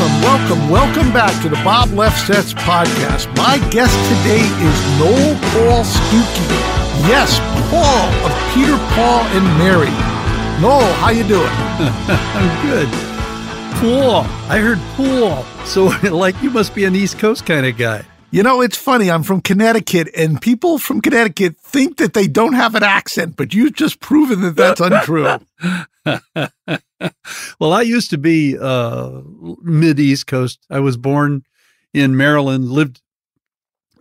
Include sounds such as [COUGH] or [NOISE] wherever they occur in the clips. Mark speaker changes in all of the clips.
Speaker 1: Welcome, welcome, welcome back to the Bob Lefsetz podcast. My guest today is Noel Paul Stookey. Yes, Paul of Peter, Paul, and Mary. Noel, how you doing? [LAUGHS]
Speaker 2: I'm good. Paul, I heard Paul. So, [LAUGHS] like, you must be an East Coast kind of guy.
Speaker 1: You know, it's funny. I'm from Connecticut, and people from Connecticut think that they don't have an accent, but you've just proven that that's untrue. [LAUGHS]
Speaker 2: well, I used to be uh, mid East Coast. I was born in Maryland, lived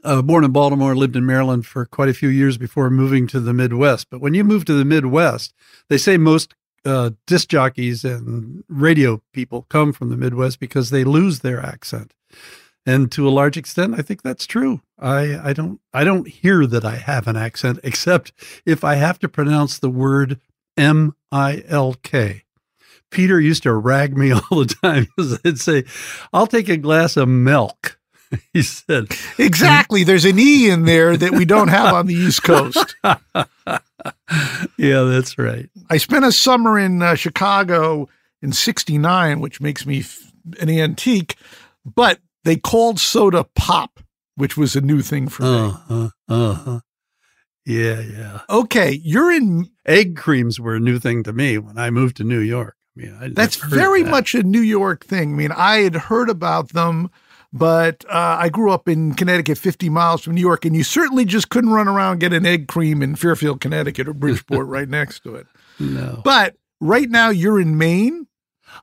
Speaker 2: uh, born in Baltimore, lived in Maryland for quite a few years before moving to the Midwest. But when you move to the Midwest, they say most uh, disc jockeys and radio people come from the Midwest because they lose their accent. And to a large extent, I think that's true. I, I don't I don't hear that I have an accent [LAUGHS] except if I have to pronounce the word M I L K. Peter used to rag me [LAUGHS] all the time because I'd say, I'll take a glass of milk. [LAUGHS] He said,
Speaker 1: Exactly. There's an E in there that we don't have on the East Coast.
Speaker 2: yeah, that's right.
Speaker 1: I spent a summer in uh, Chicago in 69, which makes me f- an antique, but they called soda pop, which was a new thing for me.
Speaker 2: Uh-huh, uh-huh. Yeah, yeah.
Speaker 1: Okay, you're in
Speaker 2: egg creams were a new thing to me when I moved to New York. I mean, I
Speaker 1: that's very that. much a New York thing. I mean, I had heard about them, but uh, I grew up in Connecticut, 50 miles from New York, and you certainly just couldn't run around and get an egg cream in Fairfield, Connecticut, or Bridgeport, [LAUGHS] right next to it.
Speaker 2: No,
Speaker 1: but right now you're in Maine.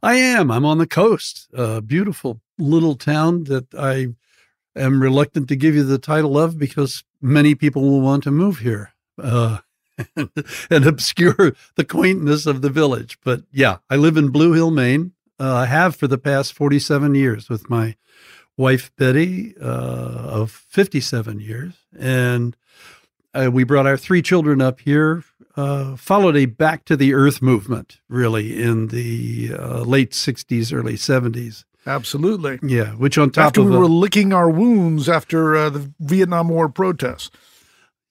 Speaker 2: I am. I'm on the coast. A beautiful little town that I am reluctant to give you the title of because many people will want to move here uh, and, [LAUGHS] and, obscure the quaintness of the village. But yeah, I live in Blue Hill, Maine. Uh, I have for the past 47 years with my wife, Betty, uh, of 57 years. And uh, we brought our three children up here, uh, followed a back to the earth movement, really, in the uh, late 60s, early 70s.
Speaker 1: Absolutely.
Speaker 2: Yeah, which on top
Speaker 1: after
Speaker 2: of
Speaker 1: we were licking our wounds after uh, the Vietnam War protests.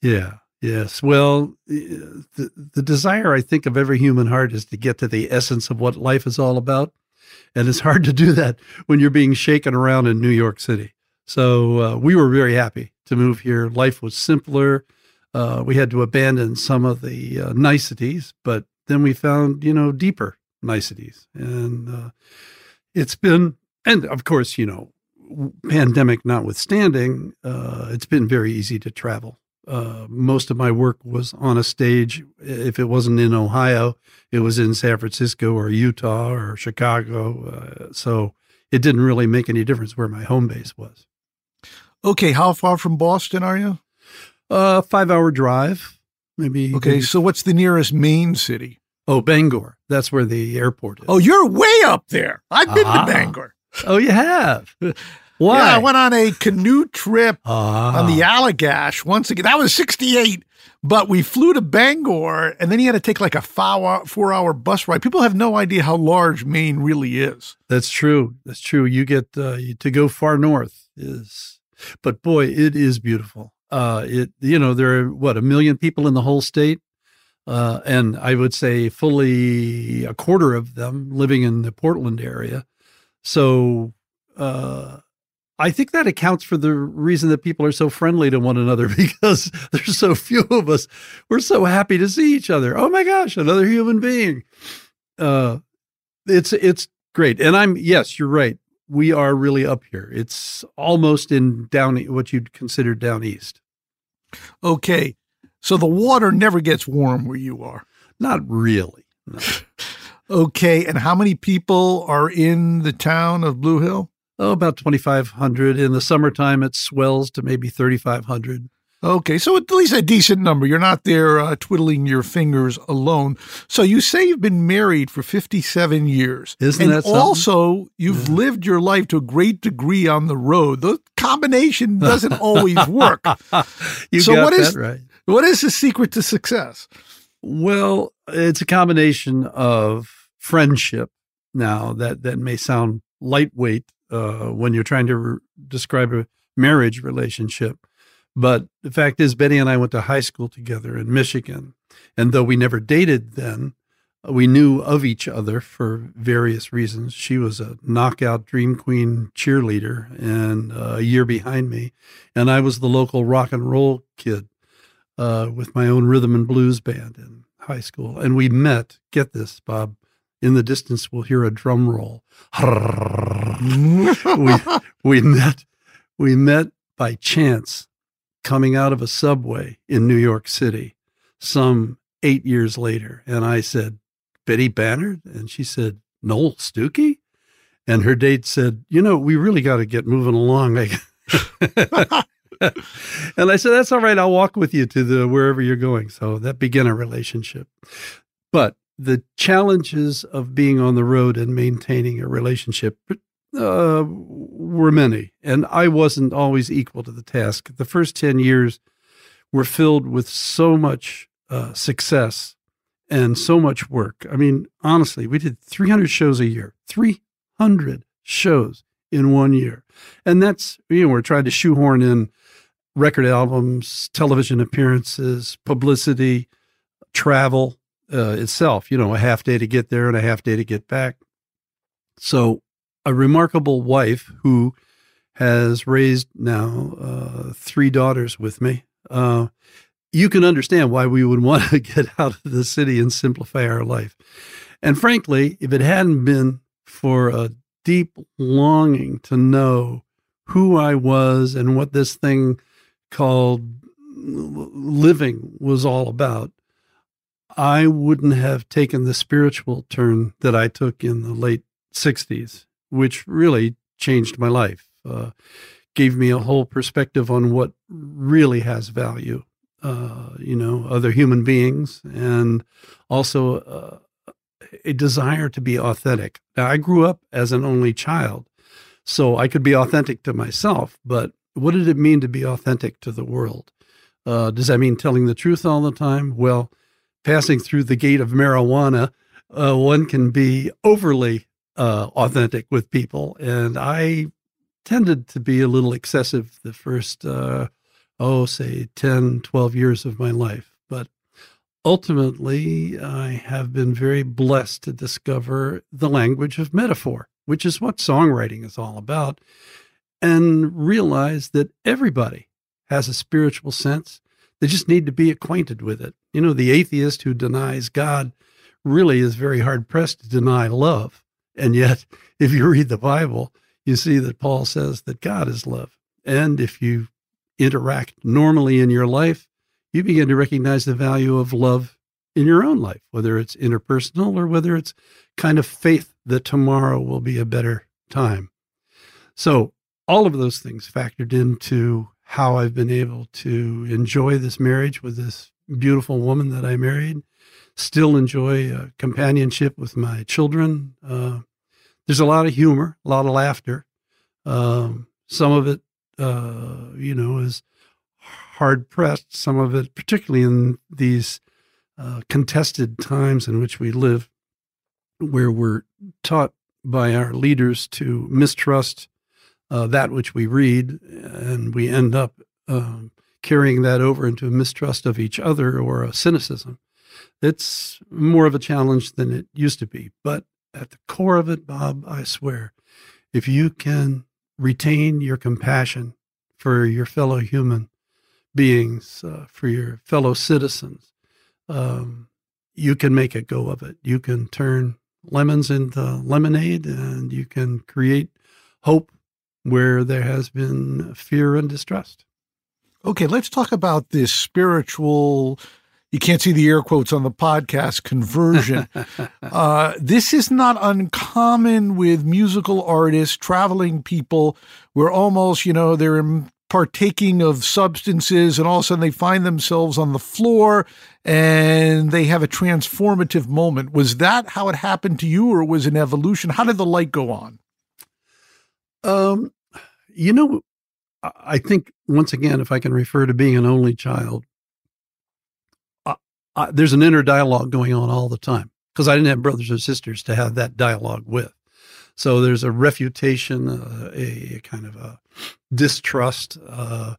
Speaker 2: Yeah. Yes. Well, the the desire I think of every human heart is to get to the essence of what life is all about, and it's hard to do that when you're being shaken around in New York City. So uh, we were very happy to move here. Life was simpler. Uh, we had to abandon some of the uh, niceties, but then we found you know deeper niceties, and uh, it's been and of course, you know, pandemic notwithstanding, uh, it's been very easy to travel. Uh, most of my work was on a stage. If it wasn't in Ohio, it was in San Francisco or Utah or Chicago. Uh, so it didn't really make any difference where my home base was.
Speaker 1: Okay, how far from Boston are you?
Speaker 2: Uh, five hour drive, maybe.
Speaker 1: Okay,
Speaker 2: maybe.
Speaker 1: so what's the nearest main city?
Speaker 2: Oh, Bangor. That's where the airport is.
Speaker 1: Oh, you're way up there. I've been to Bangor.
Speaker 2: Oh, you have? Why?
Speaker 1: Yeah, I went on a canoe trip
Speaker 2: Ah.
Speaker 1: on the Allagash once again. That was 68, but we flew to Bangor and then you had to take like a four, four hour bus ride. People have no idea how large Maine really is.
Speaker 2: That's true. That's true. You get uh, you- to go far north is, but boy, it is beautiful. Uh, it you know there are what a million people in the whole state, uh, and I would say fully a quarter of them living in the Portland area. So uh, I think that accounts for the reason that people are so friendly to one another [LAUGHS] because there's so few of us. We're so happy to see each other. Oh my gosh, another human being. Uh, it's it's great, and I'm yes, you're right. We are really up here. It's almost in down what you'd consider down east.
Speaker 1: Okay. So the water never gets warm where you are.
Speaker 2: Not really. No. [LAUGHS]
Speaker 1: Okay. And how many people are in the town of Blue Hill?
Speaker 2: Oh, about 2,500. In the summertime, it swells to maybe 3,500.
Speaker 1: Okay, so at least a decent number. You're not there uh, twiddling your fingers alone. So you say you've been married for 57 years.
Speaker 2: Isn't
Speaker 1: and
Speaker 2: that something?
Speaker 1: also you've
Speaker 2: Yeah.
Speaker 1: lived your life to a great degree on the road. The combination [LAUGHS] doesn't always work. [LAUGHS]
Speaker 2: you
Speaker 1: So
Speaker 2: got
Speaker 1: what is-
Speaker 2: that right.
Speaker 1: What is the secret to success?
Speaker 2: Well, it's a combination of friendship. Now that that may sound lightweight uh, when you're trying to re- describe a marriage relationship, but the fact is, Betty and I went to high school together in Michigan, and though we never dated then, we knew of each other for various reasons. She was a knockout dream queen cheerleader, and uh, a year behind me, and I was the local rock and roll kid uh, with my own rhythm and blues band in high school. And we met, get this, Bob, in the distance, we'll hear a drum roll. [LAUGHS] we, we met, we met by chance coming out of a subway in New York City some eight years later. And I said, Betty Bannard? And she said, Noel Stookey? And her date said, You know, we really got to get moving along. [LAUGHS] and I said, "That's all right. I'll walk with you to the wherever you're going." So that began a relationship. But the challenges of being on the road and maintaining a relationship uh, were many, and I wasn't always equal to the task. The first ten years were filled with so much uh, success and so much work. I mean, honestly, we did 300 shows a year. 300 shows in one year. And that's, you know, we're trying to shoehorn in record albums, television appearances, publicity, travel uh, itself, you know, a half day to get there and a half day to get back. So, a remarkable wife who has raised now uh, three daughters with me. Uh, you can understand why we would [LAUGHS] want to get out of the city and simplify our life. And frankly, if it hadn't been for a deep longing to know who I was and what this thing called living was all about, I wouldn't have taken the spiritual turn that I took in the late 60s, which really changed my life, uh, gave me a whole perspective on what really has value, uh, you know, other human beings, and also uh, a desire to be authentic. Now, I grew up as an only child, so I could be authentic to myself, but what did it mean to be authentic to the world? Uh, does that mean telling the truth all the time? Well, passing through the gate of marijuana, uh, one can be overly uh, authentic with people. And I tended to be a little excessive the first, uh, oh, say 10, 12 years of my life. But ultimately, I have been very blessed to discover the language of metaphor, which is what songwriting is all about, and realize that everybody has a spiritual sense. They just need to be acquainted with it. You know, the atheist who denies God really is very hard pressed to deny love. And yet, [LAUGHS] if you read the Bible, you see that Paul says that God is love. And if you interact normally in your life, you begin to recognize the value of love in your own life, whether it's interpersonal or whether it's kind of faith that tomorrow will be a better time. So, all of those things factored into how I've been able to enjoy this marriage with this beautiful woman that I married, still enjoy uh, companionship with my children. Uh, there's a lot of humor, a lot of laughter. Um, Some of it, uh, you know, is hard pressed. Some of it, particularly in these uh, contested times in which we live, where we're taught by our leaders to mistrust uh, that which we read, and we end up um, carrying that over into a mistrust of each other or a cynicism. It's more of a challenge than it used to be. But at the core of it, Bob, I swear, if you can retain your compassion for your fellow human beings, uh, for your fellow citizens, um, you can make a go of it. You can turn lemons into lemonade and you can create hope where there has been fear and distrust.
Speaker 1: Okay, let's talk about this spiritual. You can't see the air quotes on the podcast conversion. [LAUGHS] uh, this is not uncommon with musical artists, traveling people, where almost, you know, they're partaking of substances and all of a sudden they find themselves on the floor and they have a transformative moment. Was that how it happened to you or was it an evolution? How did the light go on?
Speaker 2: Um, you know, I think once again, if I can refer to being an only child, uh, uh, there's an inner dialogue going on all the time because I didn't have brothers or sisters to have that dialogue with. So there's a refutation, uh, a, a, kind of a distrust uh,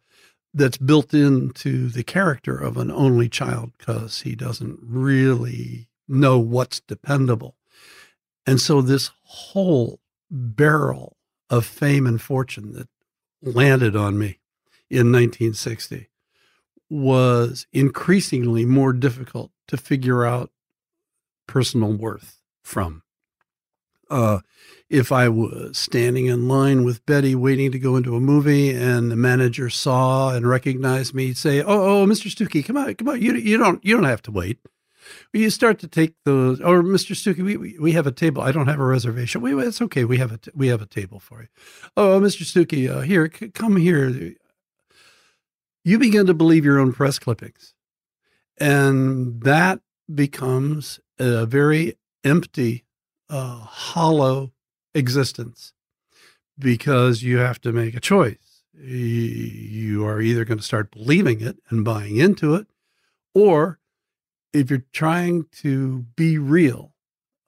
Speaker 2: that's built into the character of an only child because he doesn't really know what's dependable. And so this whole barrel of fame and fortune that landed on me in 1960 was increasingly more difficult to figure out personal worth from. Uh, if I was standing in line with Betty waiting to go into a movie and the manager saw and recognized me, he'd say, "Oh, oh, Mr. Stookey, come on, come on, you you don't you don't have to wait." You start to take those, or Mr. Stookey, we, we, we have a table. I don't have a reservation. We, it's okay. We have a, t- we have a table for you. Oh, Mr. Stookey, uh, here, c- come here. You begin to believe your own press clippings. And that becomes a very empty, uh, hollow existence because you have to make a choice. You are either going to start believing it and buying into it, or if you're trying to be real,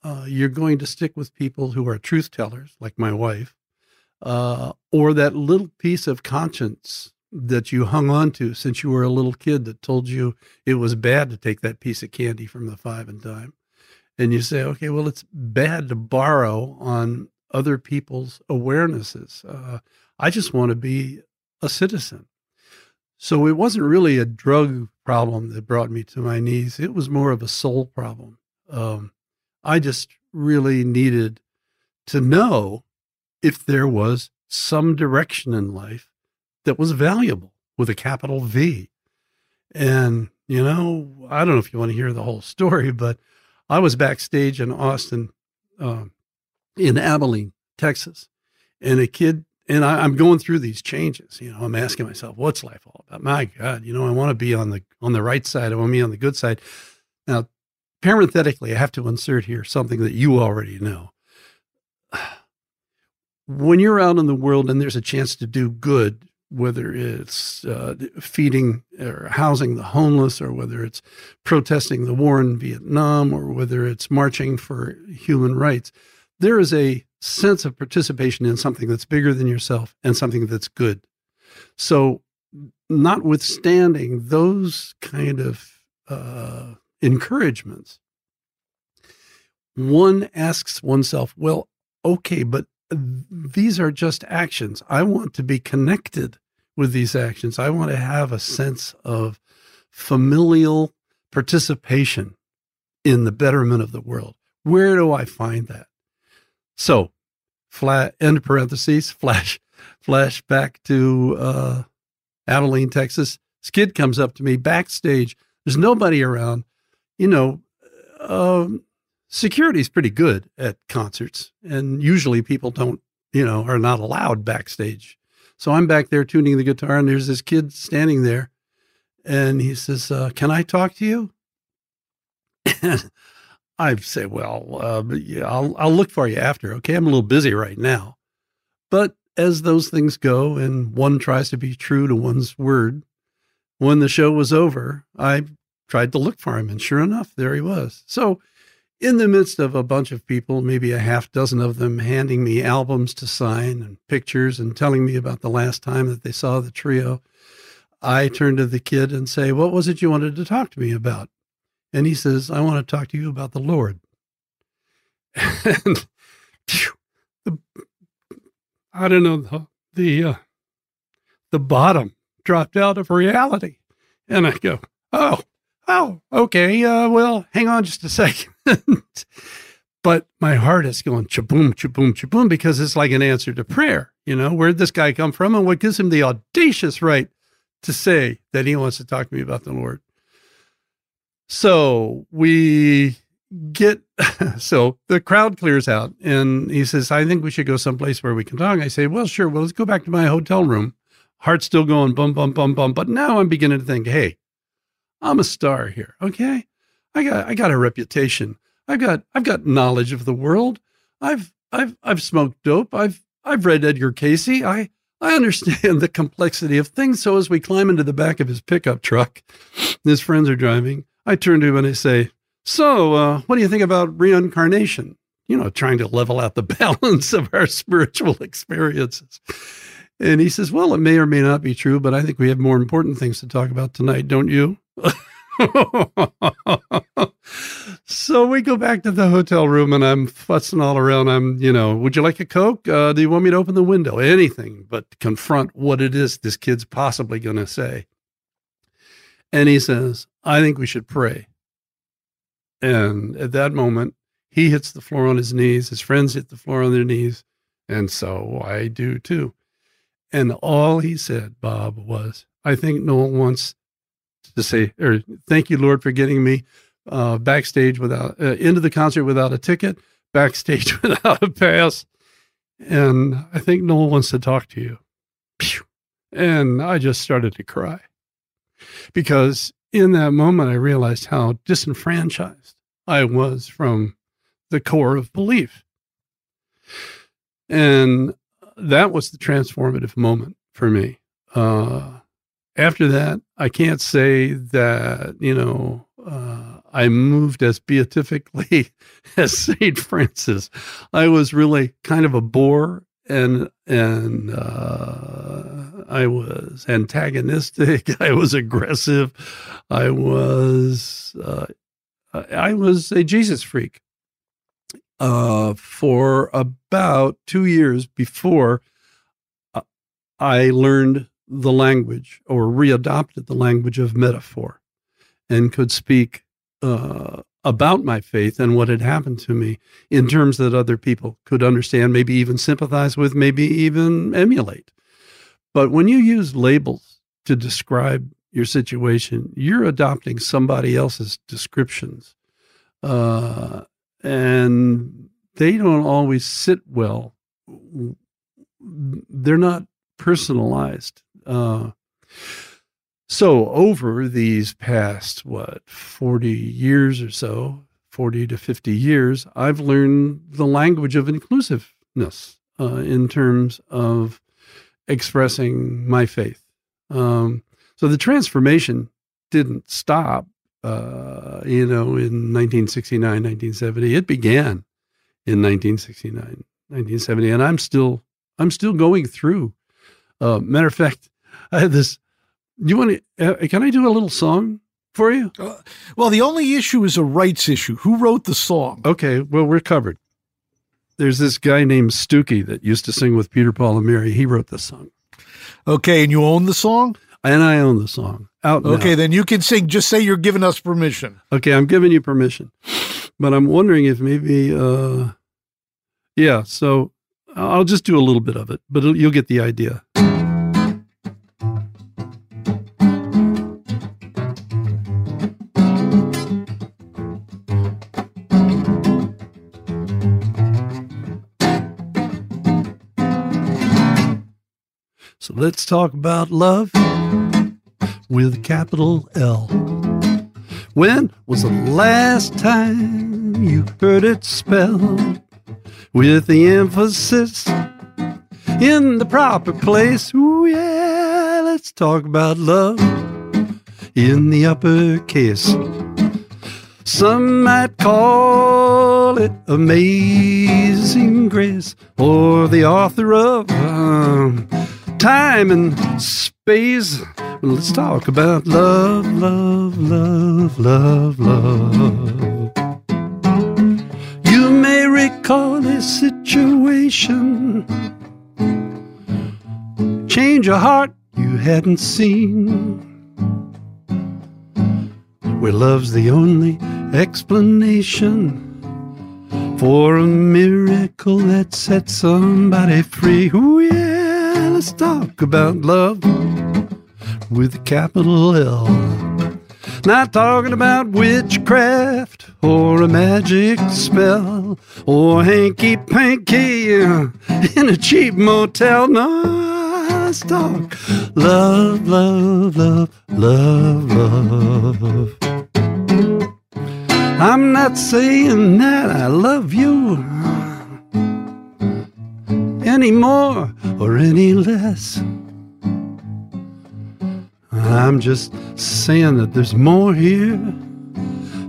Speaker 2: uh, you're going to stick with people who are truth tellers, like my wife, uh, or that little piece of conscience that you hung on to since you were a little kid that told you it was bad to take that piece of candy from the five and dime. And you say, okay, well, it's bad to borrow on other people's awarenesses. Uh, I just want to be a citizen. So it wasn't really a drug problem that brought me to my knees. It was more of a soul problem. Um, I just really needed to know if there was some direction in life that was valuable with a capital V. And, you know, I don't know if you want to hear the whole story, but I was backstage in Austin, um, in Abilene, Texas, and a kid and I, am going through these changes. You know, I'm asking myself, what's life all about? My God, you know, I want to be on the on the right side. I want to be on the good side. Now, parenthetically, I have to insert here something that you already know. [SIGHS] When you're out in the world and there's a chance to do good, whether it's uh, feeding or housing the homeless, or whether it's protesting the war in Vietnam, or whether it's marching for human rights, there is a sense of participation in something that's bigger than yourself and something that's good. So, notwithstanding those kind of uh, encouragements, one asks oneself, well, okay, but these are just actions. I want to be connected with these actions. I want to have a sense of familial participation in the betterment of the world. Where do I find that? So, flat end parentheses, [LAUGHS] flash, flash back to uh, Abilene, Texas. Skid comes up to me backstage. There's nobody around. You know, um, security is pretty good at concerts, and usually people don't, you know, are not allowed backstage. So I'm back there tuning the guitar, and there's this kid standing there, and he says, uh, "Can I talk to you?" [LAUGHS] I say, well, uh, yeah, I'll, I'll look for you after. Okay. I'm a little busy right now. But as those things go, and one tries to be true to one's word, when the show was over, I tried to look for him, and sure enough, there he was. So, in the midst of a bunch of people, maybe a half dozen of them handing me albums to sign and pictures and telling me about the last time that they saw the trio, I turned to the kid and say, "What was it you wanted to talk to me about?" And he says, "I want to talk to you about the Lord." and phew, the, I don't know the the uh, the bottom dropped out of reality, and I go, "Oh, oh, okay. Uh, well, hang on just a [LAUGHS] second. but my heart is going chaboom, chaboom, chaboom because it's like an answer to prayer. You know, where'd this guy come from, and what gives him the audacious right to say that he wants to talk to me about the Lord? So we get [LAUGHS] so the crowd clears out and he says i think we should go someplace where we can talk. I say well sure well let's go back to my hotel room. Heart's still going bum bum bum bum but now i'm beginning to think hey i'm a star here okay? I got i got a reputation. I've got i've got knowledge of the world. I've i've i've smoked dope. I've i've read edgar Cayce. i i understand [LAUGHS] the complexity of things. So as we climb into the back of his pickup truck his friends are driving i turn to him and i say so, uh, what do you think about reincarnation? You know, trying to level out the [LAUGHS] balance of our spiritual experiences. And he says, Well, it may or may not be true, but I think we have more important things to talk about tonight, don't you? [LAUGHS] so we go back to the hotel room and I'm fussing all around. I'm, you know, would you like a Coke? Uh, do you want me to open the window? Anything but confront what it is this kid's possibly going to say. And he says, I think we should pray. And at that moment, he hits the floor on his knees. His friends hit the floor on their knees. And so I do too. And all he said, Bob, was, I think Noel wants to say, or thank you, Lord, for getting me uh, backstage without, uh, into the concert without a ticket, backstage [LAUGHS] without a pass. And I think Noel wants to talk to you. And I just started to cry because in that moment, I realized how disenfranchised I was from the core of belief. And that was the transformative moment for me. Uh, after that, I can't say that, you know, uh, I moved as beatifically [LAUGHS] as St. Francis. I was really kind of a bore and, and, uh, I was antagonistic. [LAUGHS] I was aggressive. I was uh, I was a Jesus freak uh, for about two years before uh, I learned the language or readopted the language of metaphor and could speak uh, about my faith and what had happened to me in terms that other people could understand, maybe even sympathize with, maybe even emulate. But when you use labels to describe your situation, you're adopting somebody else's descriptions. Uh, and they don't always sit well. They're not personalized. Uh, so, over these past, what, 40 years or so, 40 to 50 years, I've learned the language of inclusiveness uh, in terms of expressing my faith. Um, so the transformation didn't stop, uh, you know, in 1969, 1970. It began in 1969, 1970, and I'm still, I'm still going through. Uh, matter of fact, [LAUGHS] I had this. You want to? Uh, can I do a little song for you? Uh,
Speaker 1: well, the only issue is a rights issue. Who wrote the song?
Speaker 2: Okay, well, we're covered there's this guy named Stookey that used to sing with Peter Paul and Mary. He wrote the song.
Speaker 1: Okay, and you own the song?
Speaker 2: And I own the song. Out.
Speaker 1: Okay,
Speaker 2: now.
Speaker 1: then you can sing. Just say you're giving us permission.
Speaker 2: Okay, I'm giving you permission. But I'm wondering if maybe uh yeah, so I'll just do a little bit of it, but you'll get the idea. Let's talk about love with capital L. When was the last time you heard it spelled with the emphasis in the proper place. Ooh, yeah, let's talk about love in the uppercase. Some might call it amazing grace, or the author of um, time and space. Let's talk about love, love, love, love, love. You may recall a situation, change a heart you hadn't seen where love's the only explanation for a miracle that sets somebody free. Ooh, yeah, let's talk about love with a capital L. Not talking about witchcraft or a magic spell or hanky panky in a cheap motel. No, let's talk love, love, love, love, love. I'm not saying that I love you any more or any less. I'm just saying that there's more here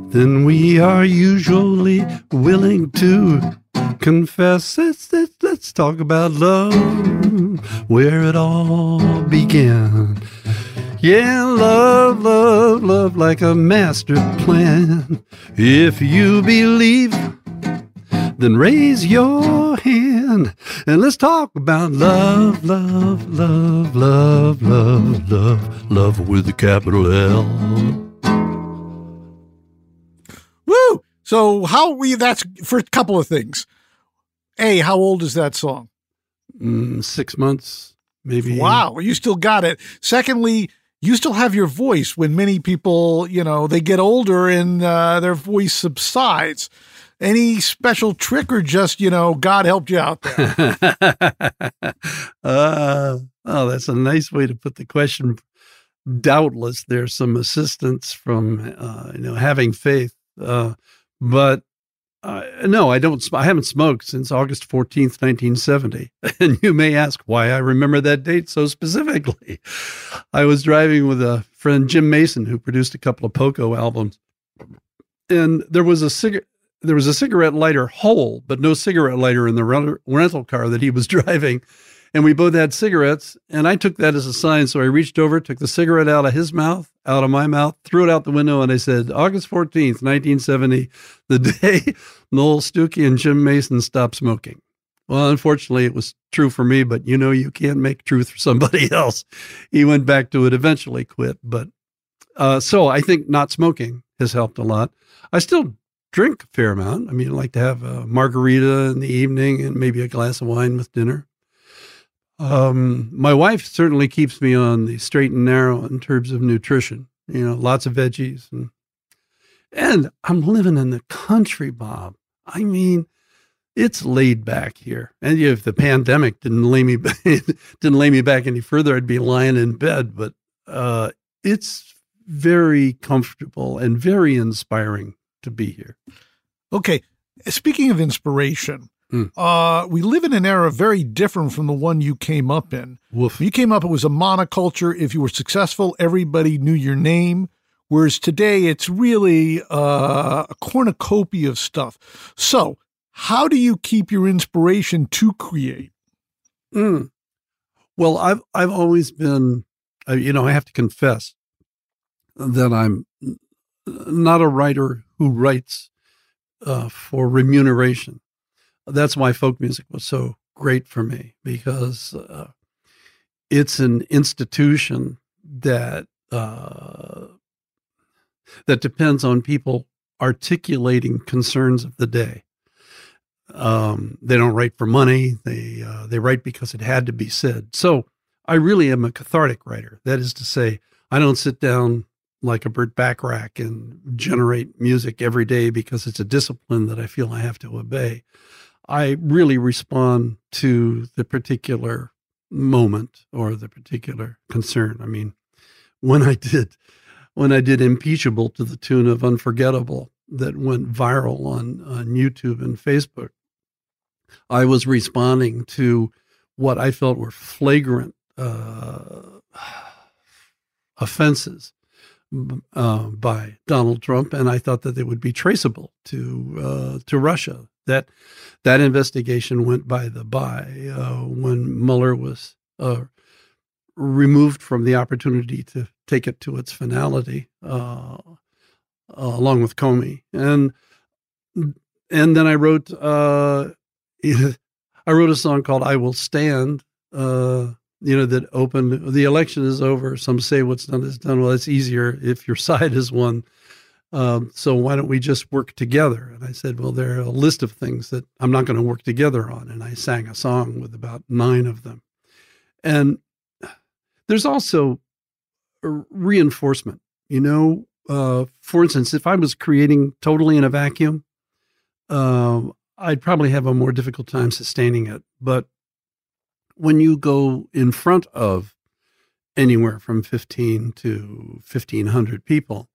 Speaker 2: than we are usually willing to confess. Let's, let's, let's talk about love, where it all began. Yeah, love, love, love like a master plan. If you believe, then raise your hand and let's talk about love, love, love, love, love, love, love with a capital L.
Speaker 1: Woo! So how we that's for a couple of things. A, how old is that song?
Speaker 2: Mm, six months, maybe.
Speaker 1: Wow, you still got it. Secondly, you still have your voice when many people, you know, they get older and uh, their voice subsides. Any special trick or just, you know, God helped you out there? [LAUGHS]
Speaker 2: uh, oh, that's a nice way to put the question. Doubtless, there's some assistance from, uh, you know, having faith. Uh, but uh, no, I don't. I haven't smoked since August fourteenth, nineteen seventy. [LAUGHS] And you may ask why I remember that date so specifically. I was driving with a friend, Jim Mason, who produced a couple of Poco albums, and there was a cigarette. There was a cigarette lighter hole, but no cigarette lighter in the rental car that he was [LAUGHS] driving. And we both had cigarettes, and I took that as a sign. So I reached over, took the cigarette out of his mouth, out of my mouth, threw it out the window, and I said, August 14th, 1970, the day [LAUGHS] Noel Stookey and Jim Mason stopped smoking. Well, unfortunately, it was true for me, but you know, you can't make truth for somebody [LAUGHS] else. He went back to it, eventually quit. But uh, so I think not smoking has helped a lot. I still drink a fair amount. I mean, I like to have a margarita in the evening and maybe a glass of wine with dinner. Um, my wife certainly keeps me on the straight and narrow in terms of nutrition. You know, lots of veggies and and I'm living in the country, Bob. I mean, it's laid back here. And if the pandemic didn't lay me [LAUGHS] didn't lay me back any further, I'd be lying in bed. But uh, it's very comfortable and very inspiring to be here.
Speaker 1: Okay, speaking of inspiration, Mm. Uh, we live in an era very different from the one you came up in.
Speaker 2: Woof.
Speaker 1: You came up, it was a monoculture. If you were successful, everybody knew your name. Whereas today, it's really uh, a cornucopia of stuff. So, how do you keep your inspiration to create?
Speaker 2: Mm. Well, I've I've always been, you know, I have to confess that I'm not a writer who writes uh, for remuneration that's why folk music was so great for me because uh, it's an institution that uh, that depends on people articulating concerns of the day. Um, they don't write for money; they uh, they write because it had to be said. So I really am a cathartic writer. That is to say, I don't sit down like a Burt Bacharach and generate music every day because it's a discipline that I feel I have to obey. I really respond to the particular moment or the particular concern. I mean, when I did when I did impeachable to the tune of unforgettable that went viral on, on YouTube and Facebook, I was responding to what I felt were flagrant uh, [SIGHS] offenses uh, by Donald Trump, and I thought that they would be traceable to uh, to Russia. That that investigation went by the by uh, when Mueller was uh, removed from the opportunity to take it to its finality, uh, along with Comey, and and then I wrote [LAUGHS] I wrote a song called "I Will Stand." You know, that opened the election is over. Some say what's done is done. Well, it's easier if your [LAUGHS] side has won. Um, so why don't we just work together? And I said, well, there are a list of things that I'm not going to work together on. And I sang a song with about nine of them. And there's also reinforcement. You know, uh, for instance, if I was creating totally in a vacuum, uh, I'd probably have a more difficult time sustaining it. But when you go in front of anywhere from 15 to 1500 people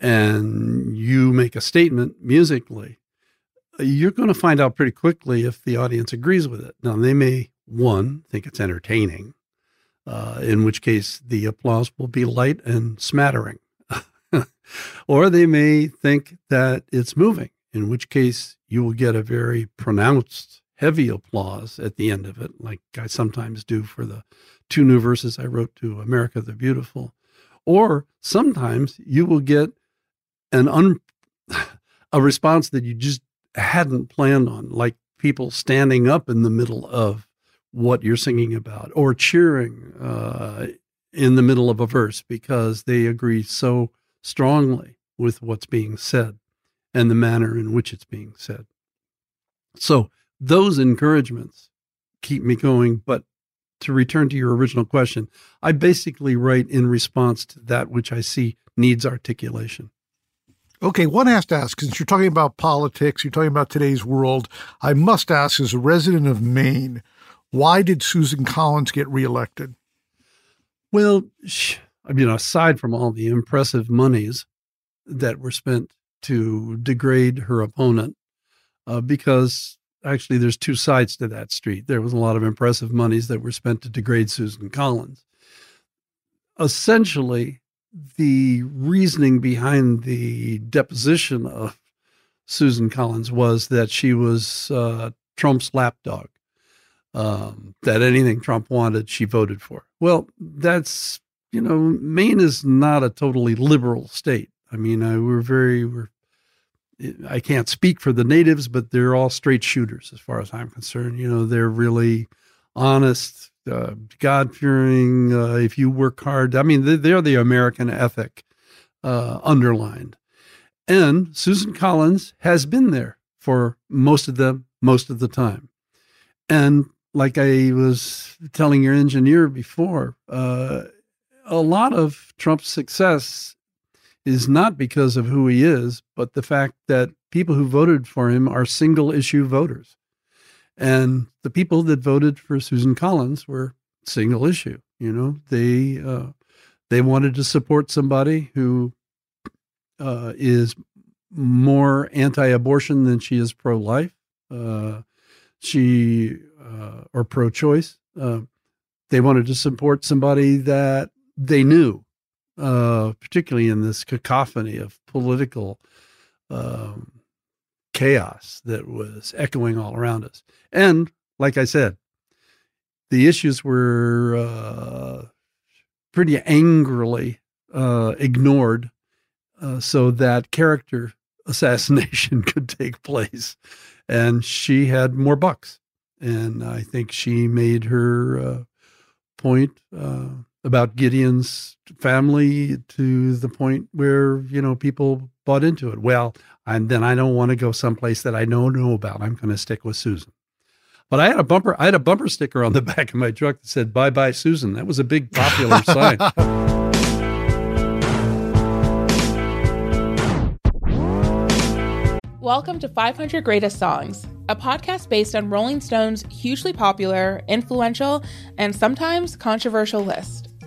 Speaker 2: and you make a statement musically, you're going to find out pretty quickly if the audience agrees with it. Now, they may, one, think it's entertaining, uh, in which case the applause will be light and smattering. [LAUGHS] or they may think that it's moving, in which case you will get a very pronounced heavy applause at the end of it, like I sometimes do for the two new verses I wrote to America the Beautiful. Or sometimes you will get an un, [SIGHS] a response that you just hadn't planned on, like people standing up in the middle of what you're singing about or cheering uh, in the middle of a verse because they agree so strongly with what's being said and the manner in which it's being said. So those encouragements keep me going. But to return to your original question, I basically write in response to that which I see needs articulation.
Speaker 1: Okay, one has to ask, since you're talking about politics, you're talking about today's world, I must ask, as a resident of Maine, why did Susan Collins get reelected?
Speaker 2: Well, I mean, aside from all the impressive monies that were spent to degrade her opponent, uh, because actually there's two sides to that street. There was a lot of impressive monies that were spent to degrade Susan Collins. Essentially, the reasoning behind the deposition of Susan Collins was that she was uh, Trump's lapdog. Um, that anything Trump wanted, she voted for. Well, that's you know, Maine is not a totally liberal state. I mean, uh, we're very we're I can't speak for the natives, but they're all straight shooters as far as I'm concerned. You know, they're really honest, uh, God fearing. Uh, if you work hard, I mean, they're the American ethic uh, underlined. And Susan Collins has been there for most of them, most of the time. And like I was telling your engineer before, uh, a lot of Trump's success is not because of who he is, but the fact that people who voted for him are single issue voters. And the people that voted for Susan Collins were single issue. You know, they uh, they wanted to support somebody who uh, is more anti-abortion than she is pro-life. Uh, she uh, or pro-choice. Uh, they wanted to support somebody that they knew uh, particularly in this cacophony of political um, chaos that was echoing all around us. And like I said, the issues were uh, pretty angrily uh, ignored uh, so that character [LAUGHS] assassination could take place. And she had more bucks. And I think she made her uh, point about Gideon's family to the point where you know people bought into it. Well, and then I don't want to go someplace that I don't know about. I'm going to stick with Susan. But I had a bumper. I had a bumper sticker on the [LAUGHS] back of my truck that said "Bye bye Susan." That was a big popular sign. [LAUGHS]
Speaker 3: Welcome to 500 Greatest Songs, a podcast based on Rolling Stone's hugely popular, influential, and sometimes controversial list.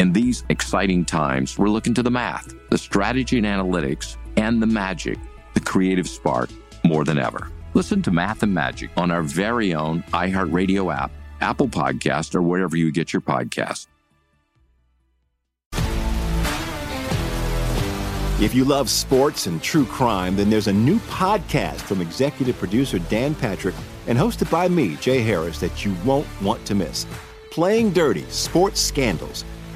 Speaker 4: In these exciting times, we're looking to the math, the strategy and analytics, and the magic, the creative spark, more than ever. Listen to Math and Magic on our very own iHeartRadio app, Apple Podcast, or wherever you get your podcast.
Speaker 5: If you love sports and true crime, then there's a new podcast from executive producer Dan Patrick and hosted by me, Jay Harris, that you won't want to miss. Playing Dirty Sports Scandals.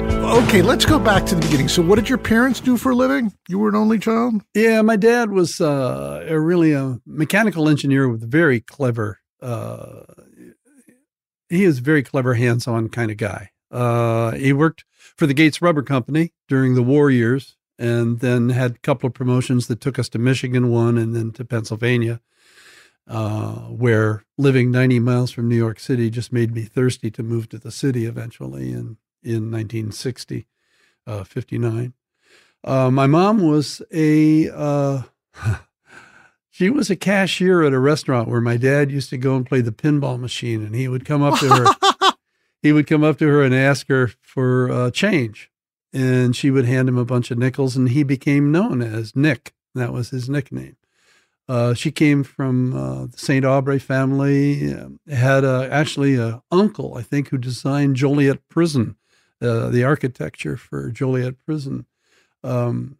Speaker 1: Okay, let's go back to the beginning. So, what did your parents do for a living? You were an only child?
Speaker 2: Yeah, my dad was uh, a really a mechanical engineer with very clever. Uh, he is very clever, hands-on kind of guy. Uh, he worked for the Gates Rubber Company during the war years, and then had a couple of promotions that took us to Michigan, one, and then to Pennsylvania. Uh, where living 90 miles from New York City just made me thirsty to move to the city eventually. And in 1960, uh, 59. Uh, my mom was a uh, [LAUGHS] she was a cashier at a restaurant where my dad used to go and play the pinball machine, and he would come up to her. [LAUGHS] he would come up to her and ask her for uh, change, and she would hand him a bunch of nickels, and he became known as Nick. That was his nickname. Uh, she came from uh, the St. Aubrey family. had actually a uncle, I think, who designed Joliet Prison uh, the architecture for Joliet Prison. Um,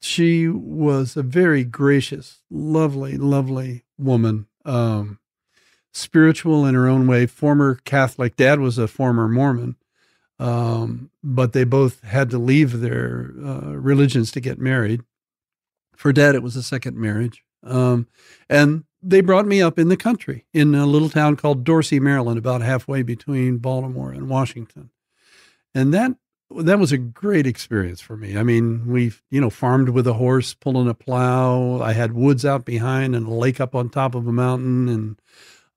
Speaker 2: she was a very gracious, lovely, lovely woman. Um, spiritual in her own way, former Catholic. Dad was a former Mormon, um, but they both had to leave their uh, religions to get married. For dad, it was a second marriage. Um, and they brought me up in the country in a little town called Dorsey, Maryland, about halfway between Baltimore and Washington and that that was a great experience for me. I mean, we you know farmed with a horse, pulling a plow. I had woods out behind and a lake up on top of a mountain, and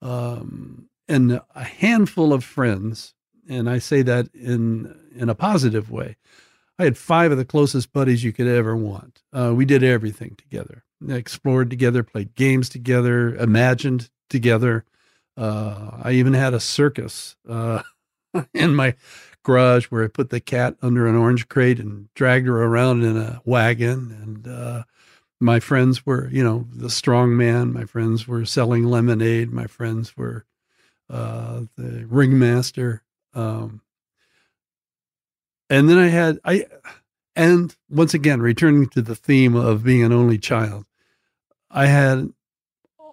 Speaker 2: um, and a handful of friends. And I say that in in a positive way. I had five of the closest buddies you could ever want. Uh, we did everything together, explored together, played games together, imagined together. Uh, I even had a circus uh, [LAUGHS] in my garage where I put the cat under an orange crate and dragged her around in a wagon. And uh, my friends were, you know, the strong man. My friends were selling lemonade. My friends were uh, the ringmaster. Um, and then I had I, and once again returning to the theme of being an only child, I had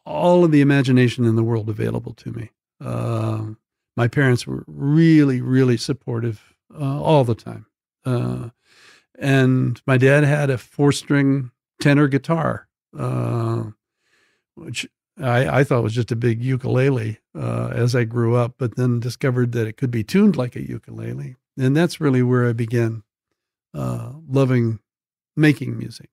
Speaker 2: all of the imagination in the world available to me. Um, my parents were really, really supportive uh, all the time. Uh, and my dad had a four string tenor guitar, uh, which I, I, thought was just a big ukulele uh, as I grew up, but then discovered that it could be tuned like a ukulele. And that's really where I began uh, loving making music.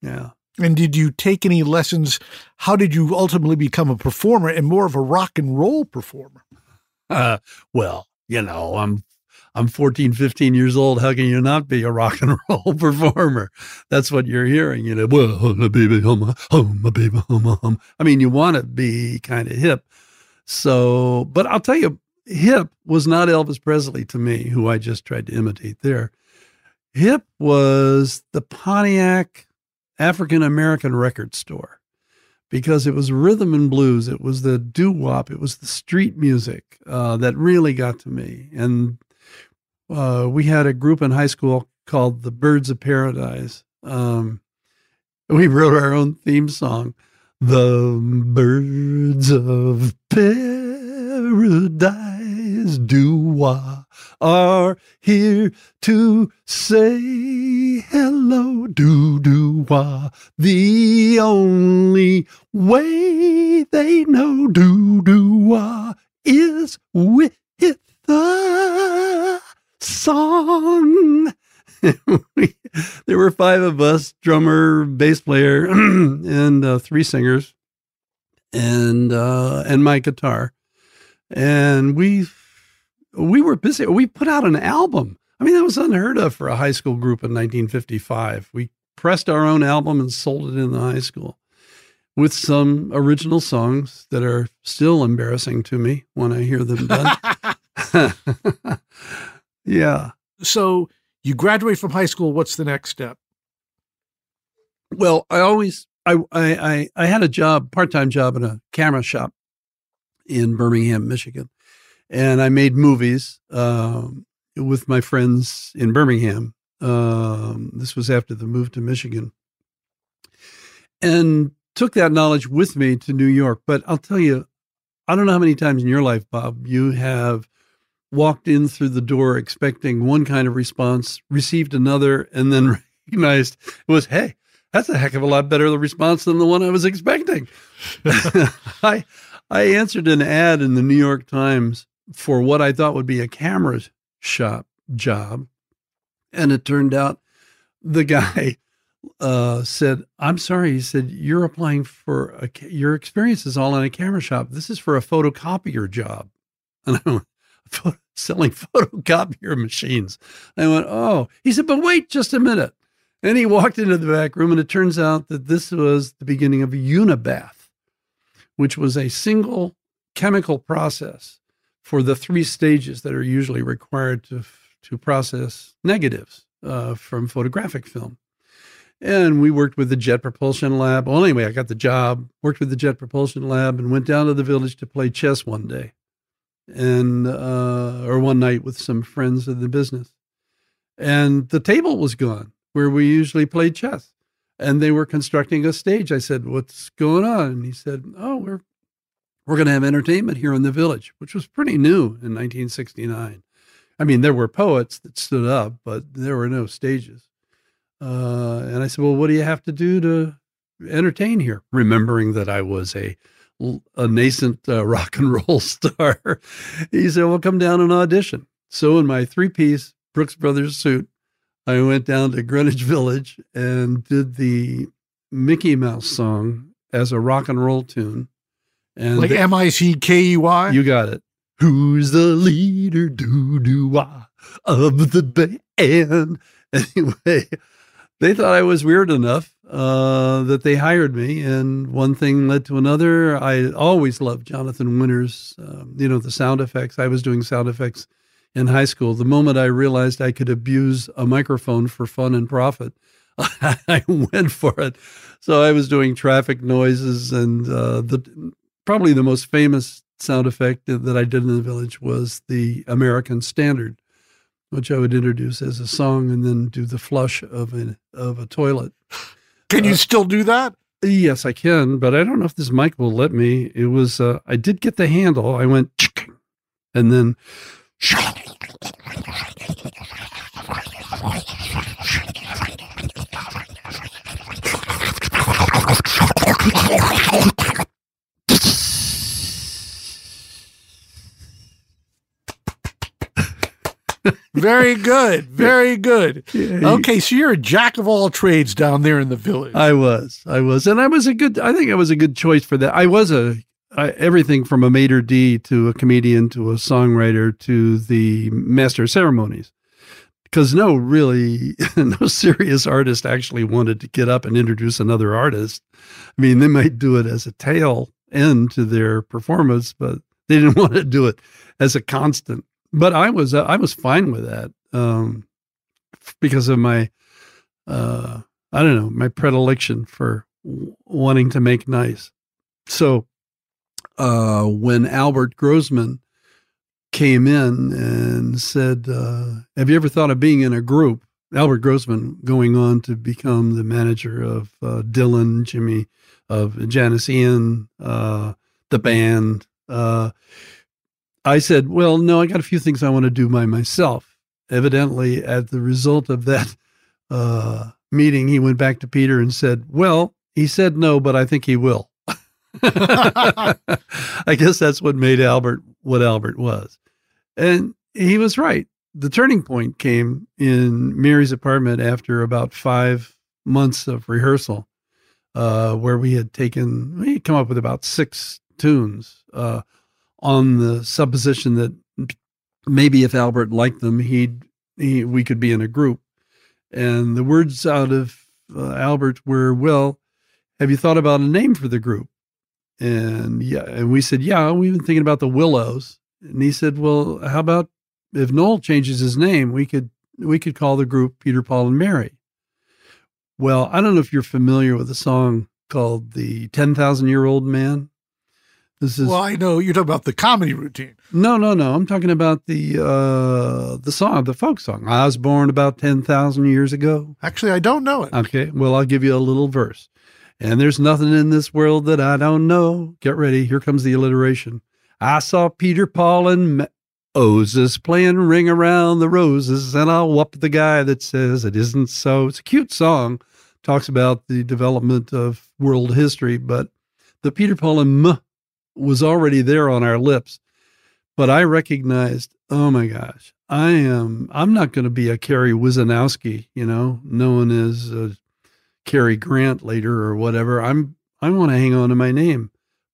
Speaker 2: Yeah.
Speaker 1: And did you take any lessons? How did you ultimately become a performer and more of a rock and roll performer?
Speaker 2: Uh, well, you know, I'm I'm 14, 15 years old. How can you not be a rock and [LAUGHS] roll performer? That's what you're hearing, you know. Well, baby, hum, hum, baby, hum, hum. I mean, you want to be kind of hip. So, but I'll tell you, hip was not Elvis Presley to me, who I just tried to imitate there. Hip was the Pontiac African American record store because it was rhythm and blues. It was the doo wop. It was the street music uh, that really got to me. And uh, we had a group in high school called the Birds of Paradise. Um, we wrote our own theme song, The Birds of Paradise Doo-wah are here to say hello, Do doo wah. The only way they know do doo wah is with the song. [LAUGHS] there were five of us drummer, bass player, [CLEARS THROAT] and uh, three singers, and uh, and my guitar. And we we were busy. We put out an album. I mean, that was unheard of for a high school group in 1955. We pressed our own album and sold it in the high school with some original songs that are still embarrassing to me when I hear them done. [LAUGHS] [LAUGHS] yeah.
Speaker 1: So you graduate from high school. What's the next step?
Speaker 2: Well, I always I I I had a job, part time job in a camera shop in Birmingham, Michigan, and I made movies um, with my friends in Birmingham. Um, this was after the move to Michigan, and took that knowledge with me to New York. But I'll tell you, I don't know how many times in your life, Bob, you have walked in through the door expecting one kind of response, received another, and then [LAUGHS] recognized it was, hey, that's a heck of a lot better response than the one I was expecting. [LAUGHS] I I answered an ad in the New York Times for what I thought would be a camera shop job. And it turned out the [LAUGHS] guy uh, said, I'm sorry. He said, You're applying for a, your experience is all in a camera shop. This is for a photocopier job. [LAUGHS] And I went, Selling photocopier machines. I went, Oh, he said, But wait just a minute. And he walked into the back room, and it turns out that this was the beginning of Unibath, which was a single chemical process for the three stages that are usually required to to process negatives uh, from photographic film. And we worked with the Jet Propulsion Lab. Well, anyway, I got the job, worked with the Jet Propulsion Lab, and went down to the village to play chess one day, and uh, or one night with some friends in the business. And the table was gone where we usually played chess, and they were constructing a stage. I said, "What's going on?" And he said, "Oh, we're we're going to have entertainment here in the village, which was pretty new in 1969. I mean, there were poets that stood up, but there were no stages. Uh, and I said, Well, what do you have to do to entertain here? Remembering that I was a, a nascent uh, [LAUGHS] rock and roll star. he said, Well, come down and audition. So, in my three piece Brooks Brothers suit, I went down to Greenwich Village and did the Mickey Mouse song as a rock and roll tune
Speaker 1: and like M I C K E Y.
Speaker 2: You got it. Who's the leader? Doo doo wah of the band. [LAUGHS] Anyway, they thought I was weird enough uh, that they hired me, and one thing led to another. I always loved Jonathan Winters. Um, you know the sound effects. I was doing sound effects in high school. The moment I realized I could abuse a microphone for fun and profit, [LAUGHS] I went for it. So I was doing traffic noises and uh, the probably the most famous sound effect that I did in the village was the American Standard, which I would introduce as a song and then do the flush of a of a toilet.
Speaker 1: Can uh, you still do that?
Speaker 2: Yes, I can, but I don't know if this mic will let me. It was uh, I did get the handle. I went and then
Speaker 1: Very good. [LAUGHS] Very good. Okay, so you're a jack of all trades down there in the village.
Speaker 2: I was, I was, and I was a good. I think I was a good choice for that. I was a I, everything from a maitre d to a comedian to a songwriter to the master of ceremonies. Because no, really, [LAUGHS] no serious artist actually wanted to get up and introduce another artist. I mean, they might do it as a tail end to their performance, but they didn't [LAUGHS] want to do it as a constant. But I was, uh, I was fine with that um, because of my, uh, I don't know, my predilection for w- wanting to make nice. So uh, when Albert Grossman came in and said, uh, Have you ever thought of being in a group? Albert Grossman going on to become the manager of uh, Dylan, Jimmy, of Janis Ian, uh, the band. I said, Well, no, I got a few things I want to do by myself. Evidently, at the result of that uh, meeting, he went back to Peter and said, Well, he said no, but I think he will. [LAUGHS] I guess that's what made Albert what Albert was. And he was right. The turning point came in Mary's apartment after about five months of rehearsal, uh, where we had taken, we had come up with about six tunes uh, on the supposition that maybe if Albert liked them, he'd, he, we could be in a group. And the words out of uh, Albert were, well, have you thought about a name for the group? And yeah, and we said, yeah, we've been thinking about the Willows. And he said, well, how about if Noel changes his name, we could we could call the group Peter, Paul, and Mary. Well, I don't know if you're familiar with a song called "The Ten Thousand Year Old Man."
Speaker 1: This is well, I know you're talking about the comedy routine.
Speaker 2: No, no, no. I'm talking about the uh the song, the folk song. I was born about ten thousand years ago.
Speaker 1: Actually, I don't know it.
Speaker 2: Okay, well, I'll give you a little verse. And there's nothing in this world that I don't know. Get ready. Here comes the alliteration. I saw Peter, Paul, and Moses playing Ring Around the Roses, and I'll whoop the guy that says it isn't so. It's a cute song. Talks about the development of world history, but the Peter, Paul, and M was already there on our lips. But I recognized, oh my gosh, I am, I'm not going to be a Kerry Wisanowski, you know, known as uh, Cary Grant later or whatever. I'm I want to hang on to my name.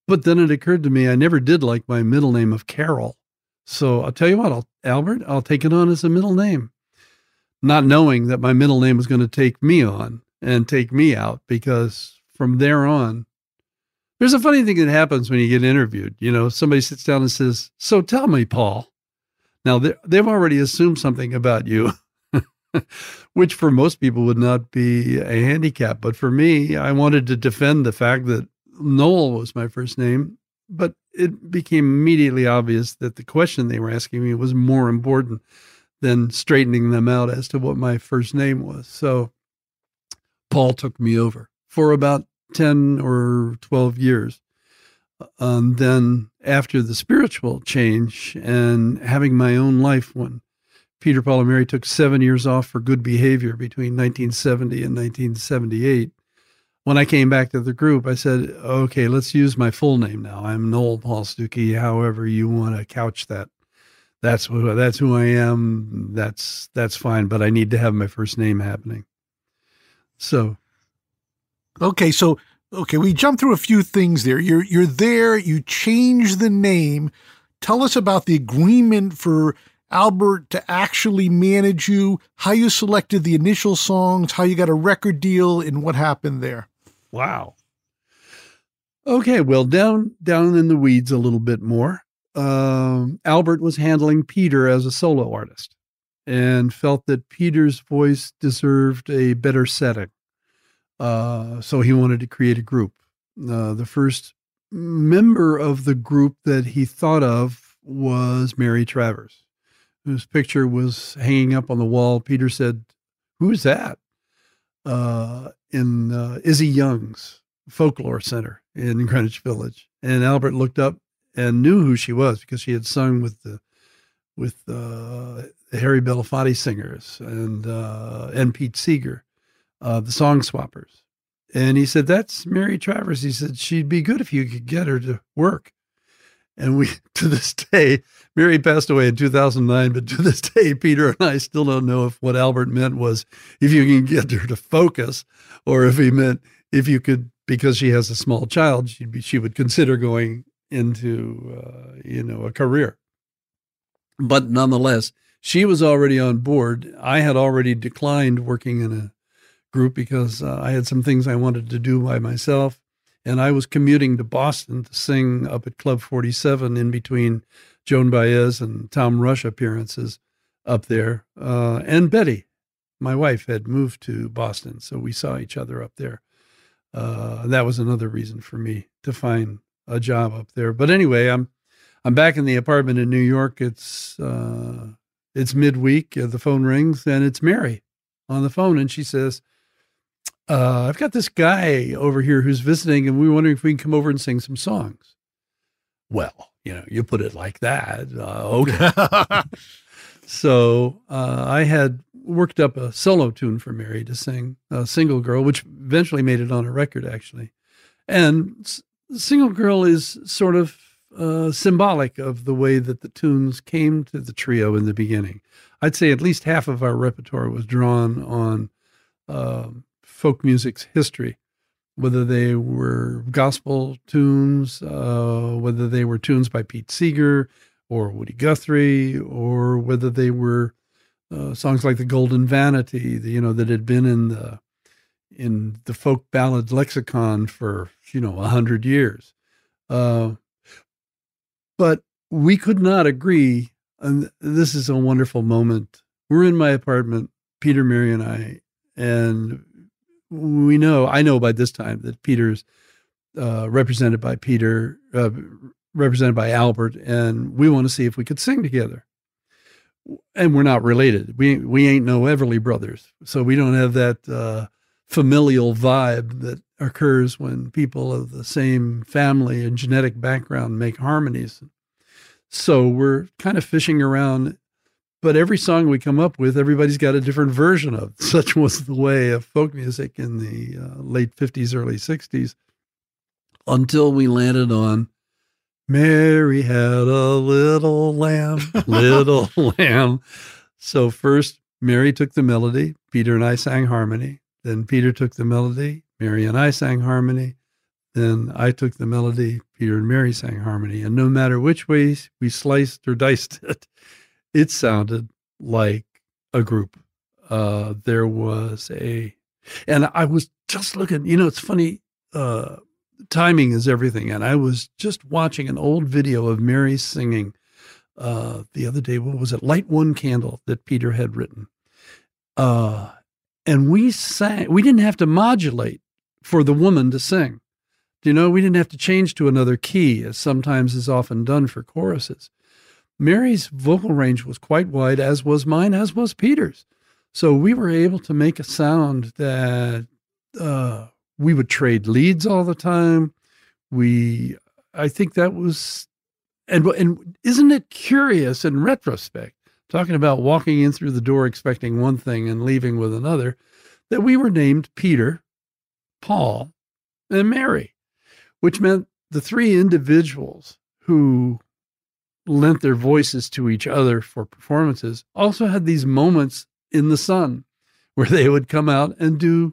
Speaker 2: But then it occurred to me I never did like my middle name of Carol. So I'll tell you what, I'll, Albert, I'll take it on as a middle name, not knowing that my middle name was going to take me on and take me out because from there on, there's a funny thing that happens when you get interviewed. You know, somebody sits down and says, So tell me, Paul. Now, they've already assumed something about you. [LAUGHS] which for most people would not be a handicap. But for me, I wanted to defend the fact that Noel was my first name. But it became immediately obvious that the question they were asking me was more important than straightening them out as to what my first name was. So Paul took me over for about 10 or 12 years. And then after the spiritual change and having my own life when Peter, Paul, and Mary took seven years off for good behavior between 1970 and 1978. When I came back to the group, I said, okay, let's use my full name now. I'm Noel Paul Stookey, however you want to couch that. That's who, that's who I am. That's, that's fine, but I need to have my first name happening. So.
Speaker 1: Okay. So, okay. We jumped through a few things there. You're, you're there. You change the name. Tell us about the agreement for Albert to actually manage you, how you selected the initial songs, how you got a record deal, and what happened there.
Speaker 2: Wow. Okay, well, down down in the weeds a little bit more. Um, Albert was handling Peter as a solo artist, and felt that Peter's voice deserved a better setting. Uh, so he wanted to create a group. Uh, the first member of the group that he thought of was Mary Travers whose picture was hanging up on the wall. Peter said, Who's that? Uh, in uh, Izzy Young's Folklore Center in Greenwich Village. And Albert looked up and knew who she was because she had sung with the with uh, the Harry Belafonte singers and uh, and Pete Seeger, uh, the Song Swappers. And he said, "That's Mary Travers." He said, "She'd be good if you could get her to work." And we, [LAUGHS] to this day, Mary passed away in 2009, but to this day, Peter and I still don't know if what Albert meant was if you can get her to focus or if he meant if you could, because she has a small child, she'd be, she would consider going into, uh, you know, a career. But nonetheless, she was already on board. I had already declined working in a group because uh, I had some things I wanted to do by myself. And I was commuting to Boston to sing up at Club 47 in between Joan Baez and Tom Rush appearances up there. Uh, and Betty, my wife, had moved to Boston. So we saw each other up there. Uh, that was another reason for me to find a job up there. But anyway, I'm I'm back in the apartment in New York. It's uh, it's midweek. Uh, the phone rings and it's Mary on the phone, and she says, uh, "I've got this guy over here who's visiting, and we are wondering if we can come over and sing some songs." Well, you know, you put it like that. Uh, okay. [LAUGHS] [LAUGHS] so uh, I had worked up a solo tune for Mary to sing, a single girl, which eventually made it on a record, actually. And Single Girl is sort of uh, symbolic of the way that the tunes came to the trio in the beginning. I'd say at least half of our repertoire was drawn on uh, folk music's history, whether they were gospel tunes, uh, whether they were tunes by Pete Seeger or Woody Guthrie, or whether they were uh, songs like the Golden Vanity, the, you know, that had been in the in the folk ballad lexicon for you know a hundred years. Uh, but we could not agree. And this is a wonderful moment. We're in my apartment, Peter, Mary, and I, and we know, I know by this time that Peter's uh, represented by Peter, uh, represented by Albert, and we want to see if we could sing together. And we're not related. We we ain't no Everly brothers, so we don't have that uh, familial vibe that occurs when people of the same family and genetic background make harmonies. So we're kind of fishing around, but every song we come up with, everybody's got a different version of. [LAUGHS] Such was the way of folk music in the uh, late 50s, early 60s, until we landed on Mary had a little lamb, [LAUGHS] little lamb. So first, Mary took the melody, Peter and I sang harmony. Then Peter took the melody, Mary and I sang harmony. Then I took the melody, Peter and Mary sang harmony. And no matter which way we sliced or diced it, it sounded like a group. Uh, there was a, and I was just looking, you know, it's funny, uh, timing is everything. And I was just watching an old video of Mary singing uh, the other day. What was it? Light One Candle that Peter had written. Uh, and we sang, we didn't have to modulate for the woman to sing. You know, we didn't have to change to another key, as sometimes is often done for choruses. Mary's vocal range was quite wide, as was mine, as was Peter's. So we were able to make a sound that uh, we would trade leads all the time. We, I think that was, and and isn't it curious in retrospect, talking about walking in through the door expecting one thing and leaving with another, that we were named Peter, Paul, and Mary, which meant the three individuals who lent their voices to each other for performances also had these moments in the sun where they would come out and do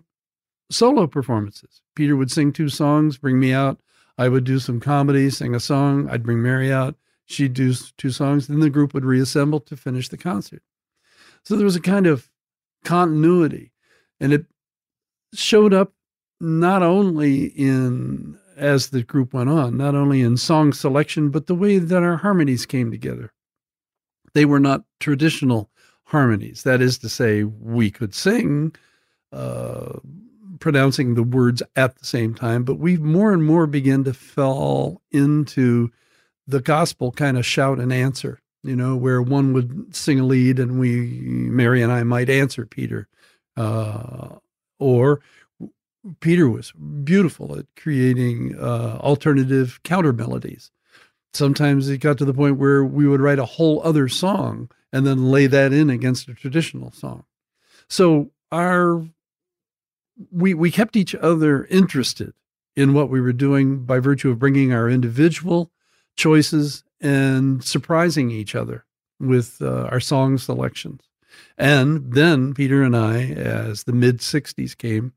Speaker 2: solo performances. Peter would sing two songs, bring me out. I would do some comedy, sing a song. I'd bring Mary out. She'd do two songs. Then the group would reassemble to finish the concert. So there was a kind of continuity. And it showed up not only in, as the group went on, not only in song selection, but the way that our harmonies came together. They were not traditional harmonies. That is to say, we could sing, uh, pronouncing the words at the same time, but we more and more began to fall into the gospel kind of shout and answer, you know, where one would sing a lead and we, Mary and I might answer Peter. Uh, or Peter was beautiful at creating uh, alternative counter melodies. Sometimes it got to the point where we would write a whole other song and then lay that in against a traditional song. So our we we kept each other interested in what we were doing by virtue of bringing our individual choices and surprising each other with uh, our song selections. And then Peter and I, as the mid 60s came,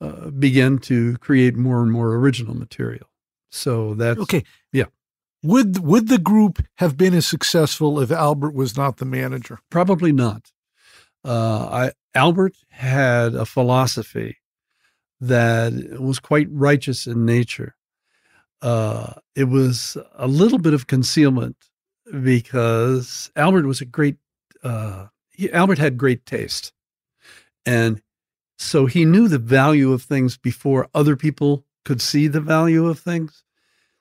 Speaker 2: uh, began to create more and more original material. So that's
Speaker 1: Okay.
Speaker 2: Yeah.
Speaker 1: Would would the group have been as successful if Albert was not the manager?
Speaker 2: Probably not. Uh, I, Albert had a philosophy that was quite righteous in nature. Uh, it was a little bit of concealment because Albert was a great, uh, he, Albert had great taste. And so he knew the value of things before other people could see the value of things.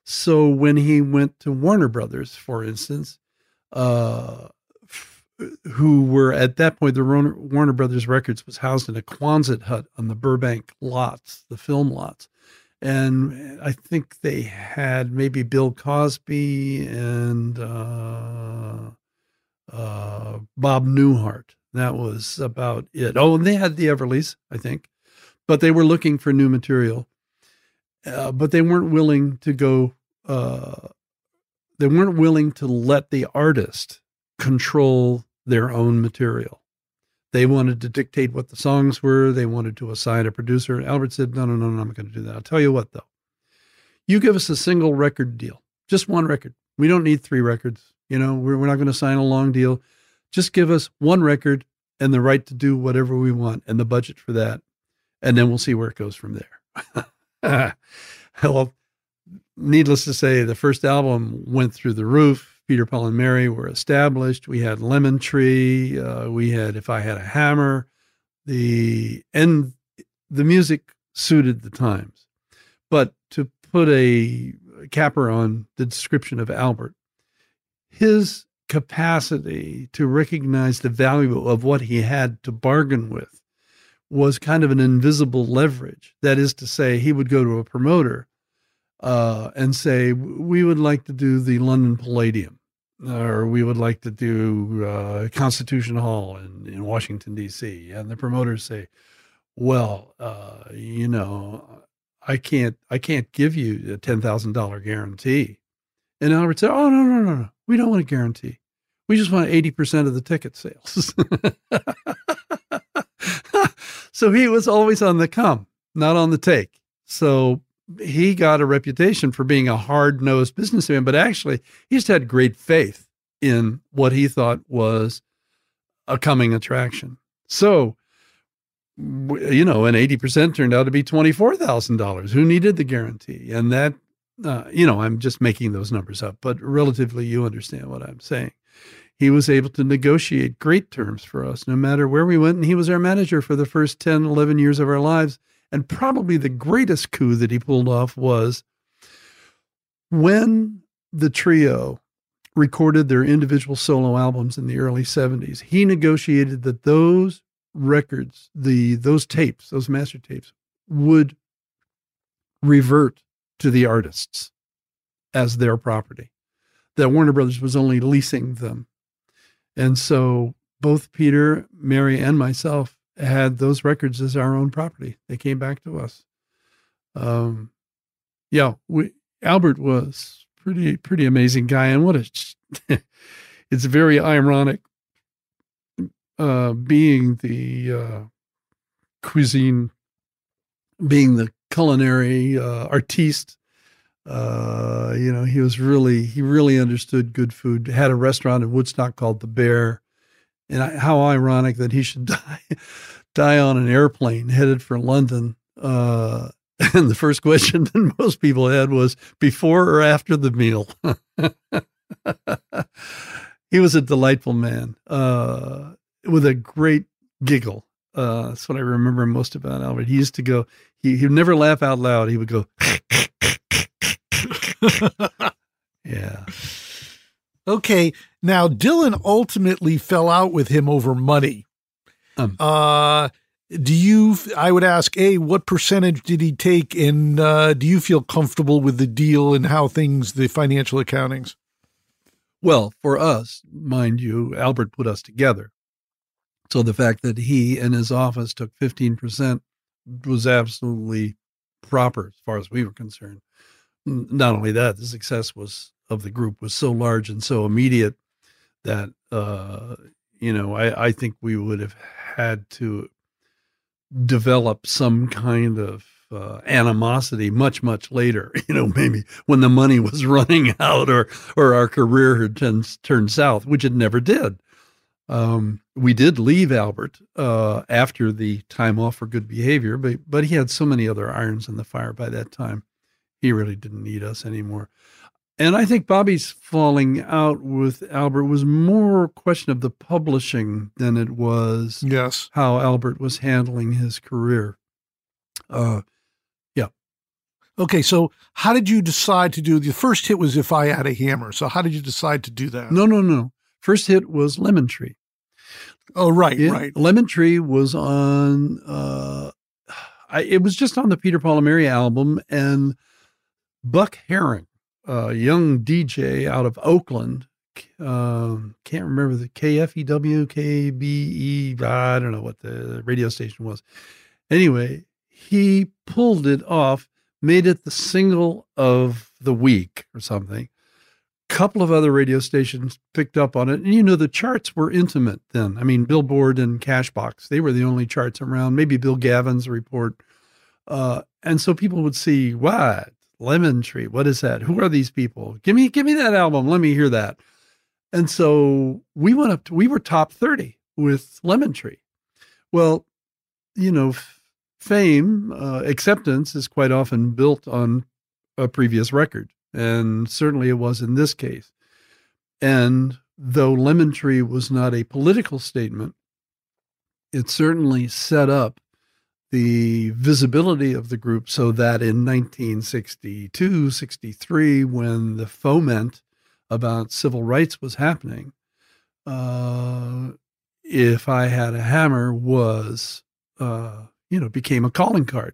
Speaker 2: So when he went to Warner Brothers, for instance, uh, who were at that point the Warner Brothers Records was housed in a Quonset hut on the Burbank lots, the film lots, and I think they had maybe Bill Cosby and uh, uh, Bob Newhart. That was about it. Oh, and they had the Everlys, I think, but they were looking for new material, uh, but they weren't willing to go. Uh, they weren't willing to let the artist control their own material. They wanted to dictate what the songs were. They wanted to assign a producer. Albert said, No, no, no, no, I'm not going to do that. I'll tell you what, though. You give us a single record deal, just one record. We don't need three records. You know, we're, we're not going to sign a long deal. Just give us one record and the right to do whatever we want and the budget for that. And then we'll see where it goes from there. [LAUGHS] well, needless to say, the first album went through the roof Peter, Paul, and Mary were established. We had Lemon Tree. Uh, we had If I Had a Hammer. The and the music suited the times. But to put a capper on the description of Albert, his capacity to recognize the value of what he had to bargain with was kind of an invisible leverage. That is to say, he would go to a promoter uh, and say, We would like to do the London Palladium, or we would like to do uh, Constitution Hall in, in Washington, D.C. And the promoters say, Well, uh, you know, I can't, I can't give you a ten thousand dollar guarantee. And Albert said, "Oh no, no, no, no, we don't want a guarantee. We just want eighty percent of the ticket sales." [LAUGHS] so he was always on the come, not on the take. So he got a reputation for being a hard nosed businessman, but actually, he just had great faith in what he thought was a coming attraction. So, you know, and 80% turned out to be $24,000. Who needed the guarantee? And that, uh, you know, I'm just making those numbers up, but relatively, you understand what I'm saying. He was able to negotiate great terms for us no matter where we went. And he was our manager for the first 10, 11 years of our lives and probably the greatest coup that he pulled off was when the trio recorded their individual solo albums in the early 70s. He negotiated that those records, the those tapes, those master tapes would revert to the artists as their property. That Warner Brothers was only leasing them. And so both Peter, Mary, and myself had those records as our own property. They came back to us. Um, yeah, we Albert was pretty pretty amazing guy, and what a [LAUGHS] it's very ironic uh, being the uh, cuisine, being the culinary uh, artiste. Uh, you know, he was really he really understood good food. Had a restaurant in Woodstock called the Bear and I, how ironic that he should [LAUGHS] die die on an airplane headed for London. Uh, [LAUGHS] and the first question [LAUGHS] that most people had was before or after the meal. he was a delightful man uh, with a great giggle. Uh, that's what I remember most about Albert. He used to go, he, he would never laugh out loud. He would go, [LAUGHS] yeah.
Speaker 1: Okay. Now, Dylan ultimately fell out with him over money. Um, uh, do you, I would ask, A, what percentage did he take? And uh, do you feel comfortable with the deal and how things, the financial accountings?
Speaker 2: Well, for us, mind you, Albert put us together. So the fact that he and his office took 15% was absolutely proper as far as we were concerned. Not only that, the success was of the group was so large and so immediate that uh, you know I, I think we would have had to develop some kind of uh, animosity much much later [LAUGHS] you know maybe when the money was [LAUGHS] running out or or our career had turned, turned south which it never did um, we did leave Albert uh, after the time off for good behavior, but but he had so many other irons in the fire by that time. He really didn't need us anymore. And I think Bobby's falling out with Albert was more a question of the publishing than it was
Speaker 1: yes
Speaker 2: how Albert was handling his career. Uh, yeah.
Speaker 1: Okay, so how did you decide to do the first hit? Was if I had a hammer. So how did you decide to do that?
Speaker 2: No, no, no. First hit was Lemon Tree.
Speaker 1: Oh, right,
Speaker 2: Yeah,
Speaker 1: right.
Speaker 2: Lemon Tree was on. Uh, I, it was just on the Peter Paul and Mary album, and Buck Herring, a young DJ out of Oakland, um, can't remember the KFEW, KBE, I don't know what the radio station was. Anyway, he pulled it off, made it the single of the week or something couple of other radio stations picked up on it. And you know, the charts were intimate then. I mean, Billboard and Cashbox, they were the only charts around, maybe Bill Gavin's report. Uh, and so people would see, what? Lemon Tree, what is that? Who are these people? Give me, give me that album. Let me hear that. And so we went up to, we were top 30 with Lemon Tree. Well, you know, f- fame, uh, acceptance is quite often built on a previous record. And certainly it was in this case. And though Lemon Tree was not a political statement, it certainly set up the visibility of the group so that in 1962, 63, when the foment about civil rights was happening, uh, if I had a hammer was, uh, you know, became a calling card.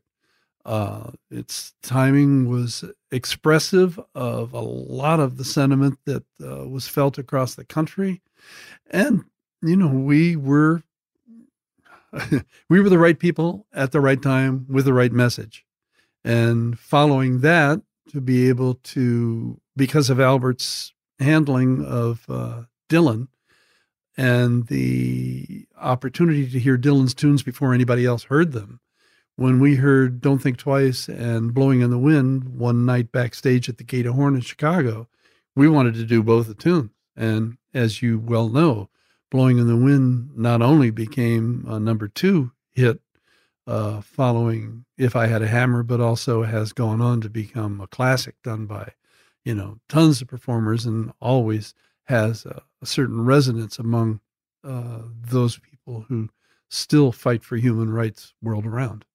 Speaker 2: Uh, its timing was expressive of a lot of the sentiment that uh, was felt across the country, and you know we were [LAUGHS] we were the right people at the right time with the right message, and following that to be able to because of Albert's handling of uh, Dylan and the opportunity to hear Dylan's tunes before anybody else heard them when we heard Don't Think Twice and Blowing in the Wind one night backstage at the Gate of Horn in Chicago, we wanted to do both the tunes. And as you well know, Blowing in the Wind not only became a number two hit uh, following If I Had a Hammer, but also has gone on to become a classic done by, you know, tons of performers and always has a, a certain resonance among uh, those people who still fight for human rights world around.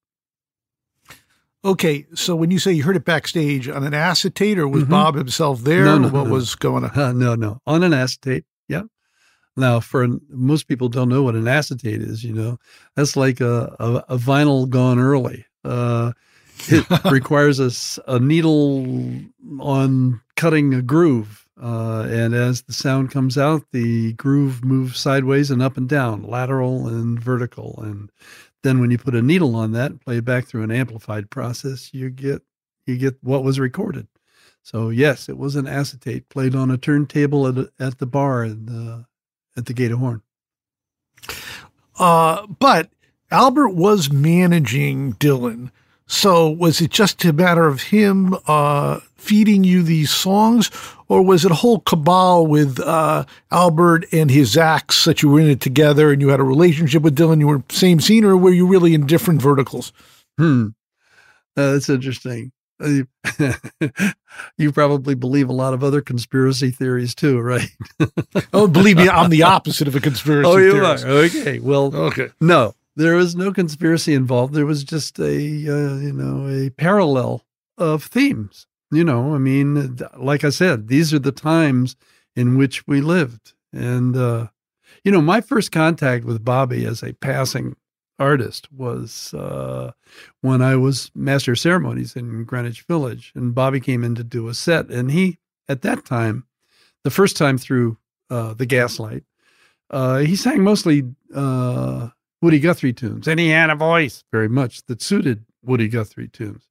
Speaker 1: Okay, so when you say you heard it backstage on an acetate, or was
Speaker 2: Mhm.
Speaker 1: Bob himself there?
Speaker 2: No, no,
Speaker 1: what
Speaker 2: no.
Speaker 1: was going on?
Speaker 2: Uh, no, no, on an acetate. Yeah. Now, for most people, don't know what an acetate is. You know, that's like a a, a vinyl gone early. Uh, it [LAUGHS] requires a, a needle on cutting a groove, uh, and as the sound comes out, the groove moves sideways and up and down, lateral and vertical, and then when you put a needle on that and play it back through an amplified process, you get you get what was recorded. So yes, it was an acetate played on a turntable at at the bar in the, at the Gate of Horn.
Speaker 1: Uh, but Albert was managing Dylan. So was it just a matter of him uh, feeding you these songs, or was it a whole cabal with uh, Albert and his acts that you were in it together and you had a relationship with Dylan? You were same scene, or were you really in different verticals?
Speaker 2: Hmm, Uh, that's interesting. Uh, you [LAUGHS] probably believe a lot of other conspiracy theories too, right? [LAUGHS]
Speaker 1: Oh, believe me, I'm the opposite of a conspiracy
Speaker 2: oh, you
Speaker 1: theorist.
Speaker 2: are okay. Well,
Speaker 1: Okay.
Speaker 2: no, there was no conspiracy involved. There was just a uh, you know a parallel of themes. You know, I mean, like I said, these are the times in which we lived, and uh, you know, my first contact with Bobby as a passing artist was uh, when I was master of ceremonies in Greenwich Village, and Bobby came in to do a set, and he at that time, the first time through uh, the Gaslight, uh, he sang mostly uh, Woody Guthrie tunes, and he had a voice. Very much that suited Woody Guthrie tunes.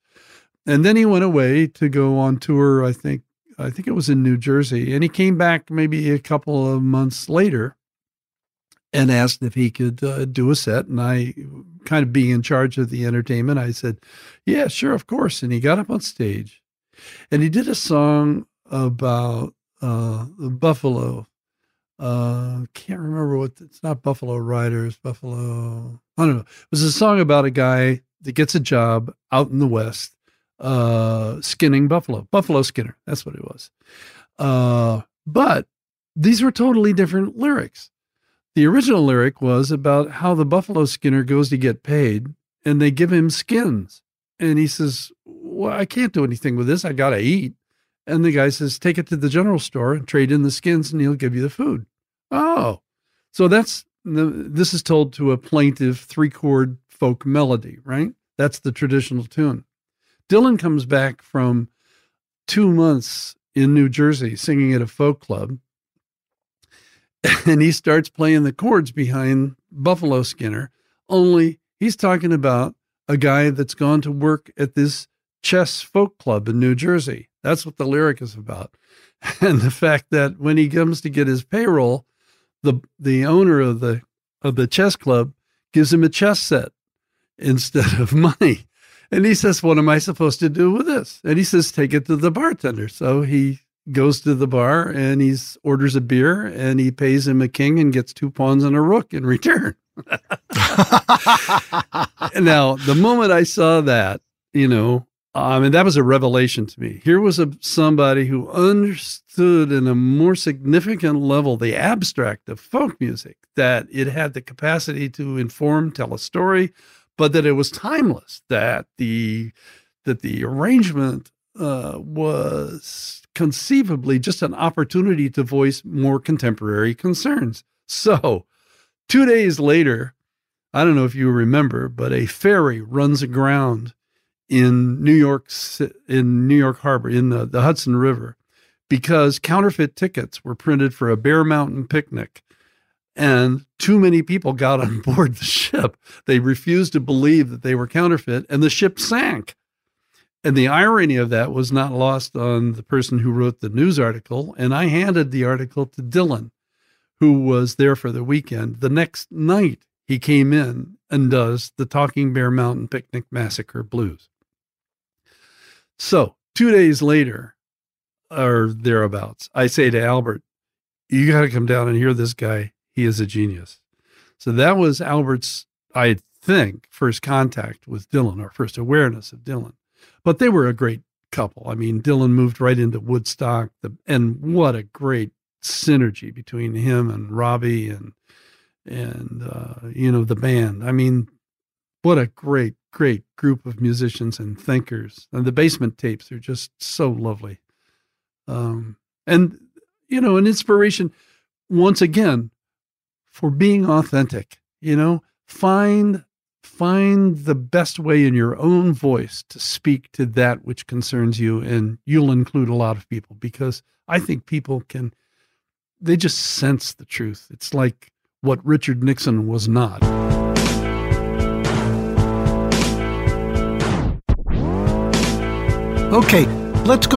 Speaker 2: And then he went away to go on tour, I think, I think it was in New Jersey, and he came back maybe a couple of months later and asked if he could uh, do a set. And I, kind of being in charge of the entertainment, I said, "Yeah, sure, of course." And he got up on stage, and he did a song about uh, Buffalo. Uh, can't remember what it's not Buffalo Riders, Buffalo. I don't know. It was a song about a guy that gets a job out in the West, uh, skinning buffalo, buffalo skinner. That's what it was. Uh, but these were totally different lyrics. The original lyric was about how the buffalo skinner goes to get paid and they give him skins. And he says, Well, I can't do anything with this. I got to eat. And the guy says, Take it to the general store and trade in the skins and he'll give you the food. Oh, so that's this is told to a plaintive three chord folk melody, right? That's the traditional tune. Dylan comes back from two months in New Jersey singing at a folk club and he starts playing the chords behind Buffalo Skinner, only he's talking about a guy that's gone to work at this chess folk club in New Jersey. That's what the lyric is about. [LAUGHS] And the fact that when he comes to get his payroll, the the owner of the of the chess club gives him a chess set instead of [LAUGHS] money. And he says, What am I supposed to do with this? And he says, Take it to the bartender. So he goes to the bar and he orders a beer and he pays him a king and gets two pawns and a rook in return. [LAUGHS] now, the moment I saw that, you know, I mean, that was a revelation to me. Here was a somebody who understood in a more significant level the abstract of folk music, that it had the capacity to inform, tell a story, but that it was timeless, that the that the arrangement uh, was conceivably just an opportunity to voice more contemporary concerns. So, two days later, I don't know if you remember, but a ferry runs aground in New York in New York Harbor in the, the Hudson River because counterfeit tickets were printed for a Bear Mountain picnic and too many people got on [LAUGHS] board the ship. They refused to believe that they were counterfeit and the ship sank. And the irony of that was not lost on the person who wrote the news article. And I handed the article to Dylan, who was there for the weekend. The next night, he came in and does the Talking Bear Mountain Picnic Massacre Blues. So, two days later, or thereabouts, I say to Albert, You got to come down and hear this guy. He is a genius. So, that was Albert's, I think, first contact with Dylan or first awareness of Dylan. But they were a great couple. I mean, Dylan moved right into Woodstock, the, and what a great synergy between him and Robbie and and uh, you know the band. I mean, what a great great group of musicians and thinkers. And the basement tapes are just so lovely. Um, and you know, an inspiration once again for being authentic. You know, find find the best way in your own voice to speak to that which concerns you and you'll include a lot of people because i think people can they just sense the truth it's like what richard nixon was not
Speaker 1: okay let's go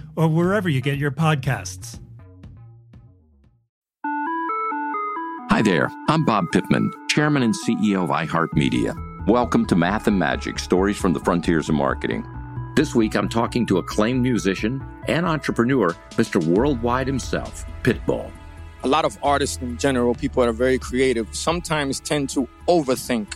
Speaker 6: or wherever you get your podcasts.
Speaker 4: Hi there, I'm Bob Pittman, Chairman and CEO of iHeartMedia. Welcome to Math and Magic Stories from the Frontiers of Marketing. This week I'm talking to acclaimed musician and entrepreneur, Mr. Worldwide himself, Pitbull.
Speaker 7: a lot of artists in general, people that are very creative, sometimes tend to overthink.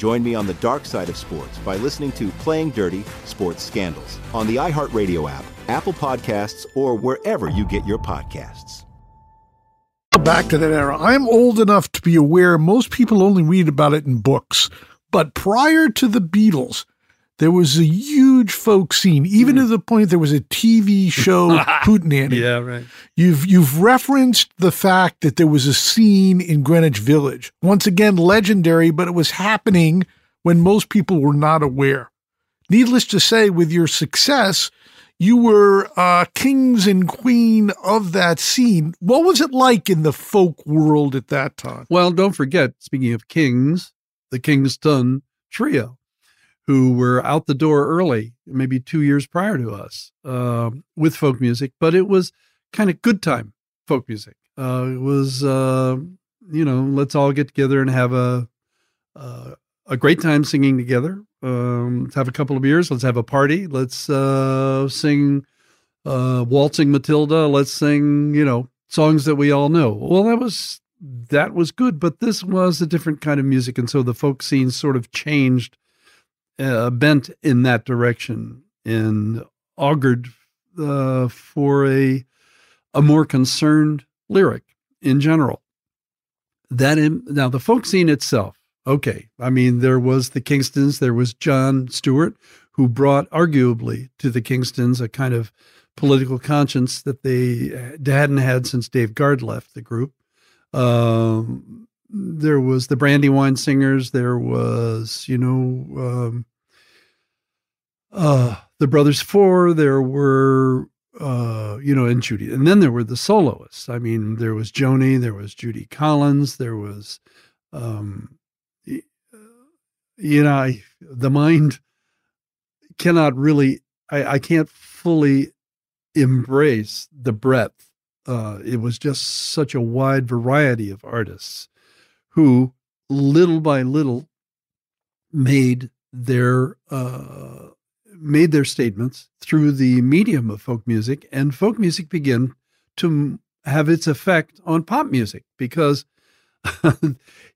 Speaker 5: Join me on the dark side of sports by listening to Playing Dirty Sports Scandals on the iHeartRadio app, Apple Podcasts, or wherever you get your podcasts.
Speaker 1: Back to that era. I'm old enough to be aware most people only read about it in books. But prior to the Beatles, there was a huge folk scene, even to the point there was a TV show, [LAUGHS] Hootenanny.
Speaker 2: Yeah, right.
Speaker 1: You've you've referenced the fact that there was a scene in Greenwich Village. Once again, legendary, but it was happening when most people were not aware. Needless to say, with your success, you were uh, kings and queen of that scene. What was it like in the folk world at that time?
Speaker 2: Well, don't forget, speaking of kings, the Kingston Trio, who were out the door early, maybe two years prior to us, uh, with folk music, but it was kind of good time folk music. Uh, it was, uh, you know, let's all get together and have a uh, a great time singing together. Um, let's have a couple of beers. Let's have a party. Let's uh, sing uh, waltzing Matilda. Let's sing, you know, songs that we all know. Well, that was that was good, but this was a different kind of music, and so the folk scene sort of changed, uh, bent in that direction, and augured uh, for a a more concerned lyric in general. That in, now the folk scene itself. Okay, I mean there was the Kingstons, there was John Stewart, who brought arguably to the Kingstons a kind of political conscience that they hadn't had since Dave Guard left the group. Um, there was the Brandywine Singers. There was, you know, um, uh, the Brothers Four. There were, uh, you know, and Judy. And then there were the soloists. I mean, there was Joni. There was Judy Collins. There was, um, you know, I, the mind cannot really. I, I can't fully embrace the breadth uh, it was just such a wide variety of artists who, little by little, made their uh, made their statements through the medium of folk music, and folk music began to have its effect on pop music because [LAUGHS]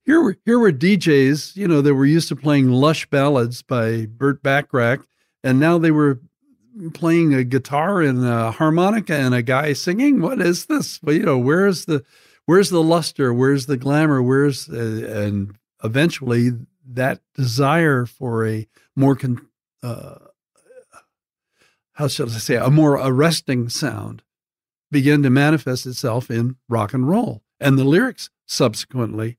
Speaker 2: here were here were DJs, you know, that were used to playing lush ballads by Burt Bacharach, and now they were playing a guitar and a harmonica and a guy singing. What is this? Well, you know, where's the where's the luster? Where's the glamour? Where's uh, and eventually that desire for a more con, uh, how shall I say a more arresting sound began to manifest itself in rock and roll, and the lyrics subsequently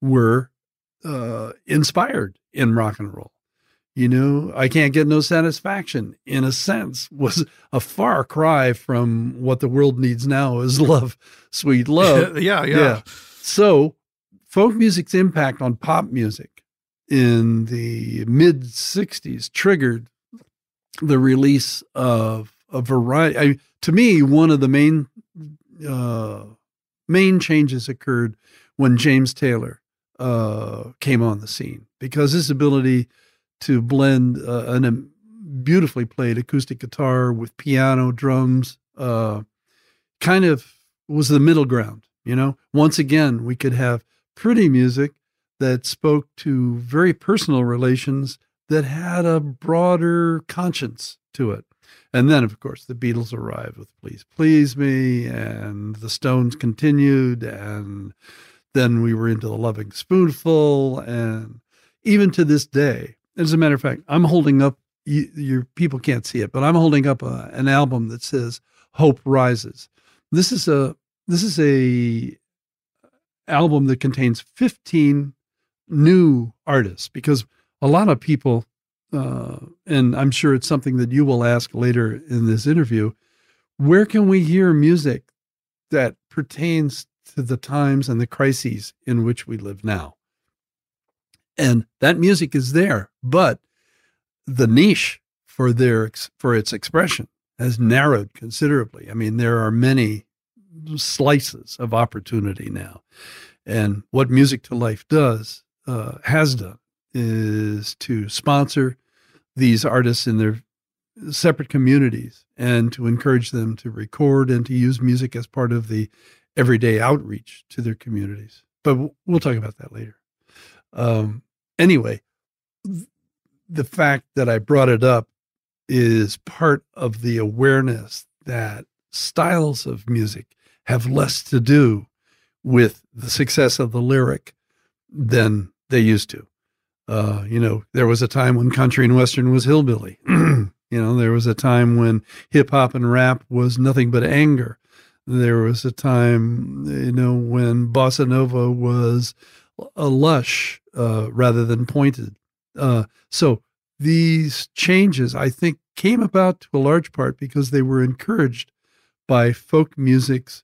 Speaker 2: were uh, inspired in rock and roll you know, I can't get no satisfaction, in a sense, [LAUGHS] was a far cry from what the world needs now is love, sweet [LAUGHS] love.
Speaker 1: yeah, yeah, yeah.
Speaker 2: So, folk music's impact on pop music in the mid 60s triggered the release of a variety. I, to me, one of the main uh, main changes occurred when James Taylor uh, came on the scene because his ability to blend uh, an, a beautifully played acoustic guitar with piano, drums, uh, kind of was the middle ground. You know, once again, we could have pretty music that spoke to very personal relations that had a broader conscience to it. And then, of course, the Beatles arrived with Please Please Me, and the Stones continued, and then we were into the Lovin' Spoonful, and even to this day. As a matter of fact, I'm holding up. You, your people can't see it, but I'm holding up a, an album that says "Hope Rises." This is a this is a album that contains 15 new artists because a lot of people, uh, and I'm sure it's something that you will ask later in this interview, where can we hear music that pertains to the times and the crises in which we live now? And that music is there, but the niche for their for its expression has narrowed considerably. I mean, there are many slices of opportunity now. And what Music to Life does, uh, has done, is to sponsor these artists in their separate communities and to encourage them to record and to use music as part of the everyday outreach to their communities. But we'll talk about that later. Um, anyway, the fact that I brought it up is part of the awareness that styles of music have less to do with the success of the lyric than they used to. Uh, you know, there was a time when country and western was hillbilly. [CLEARS THROAT] you know, there was a time when hip hop and rap was nothing but anger. There was a time, you know, when bossa nova was a lush uh, rather than pointed. Uh, so these changes, I think, came about to a large part because they were encouraged by folk music's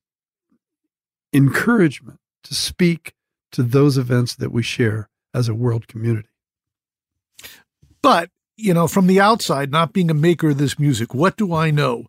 Speaker 2: encouragement to speak to those events that we share as a world community.
Speaker 1: But, you know, from the outside, not being a maker of this music, what do I know?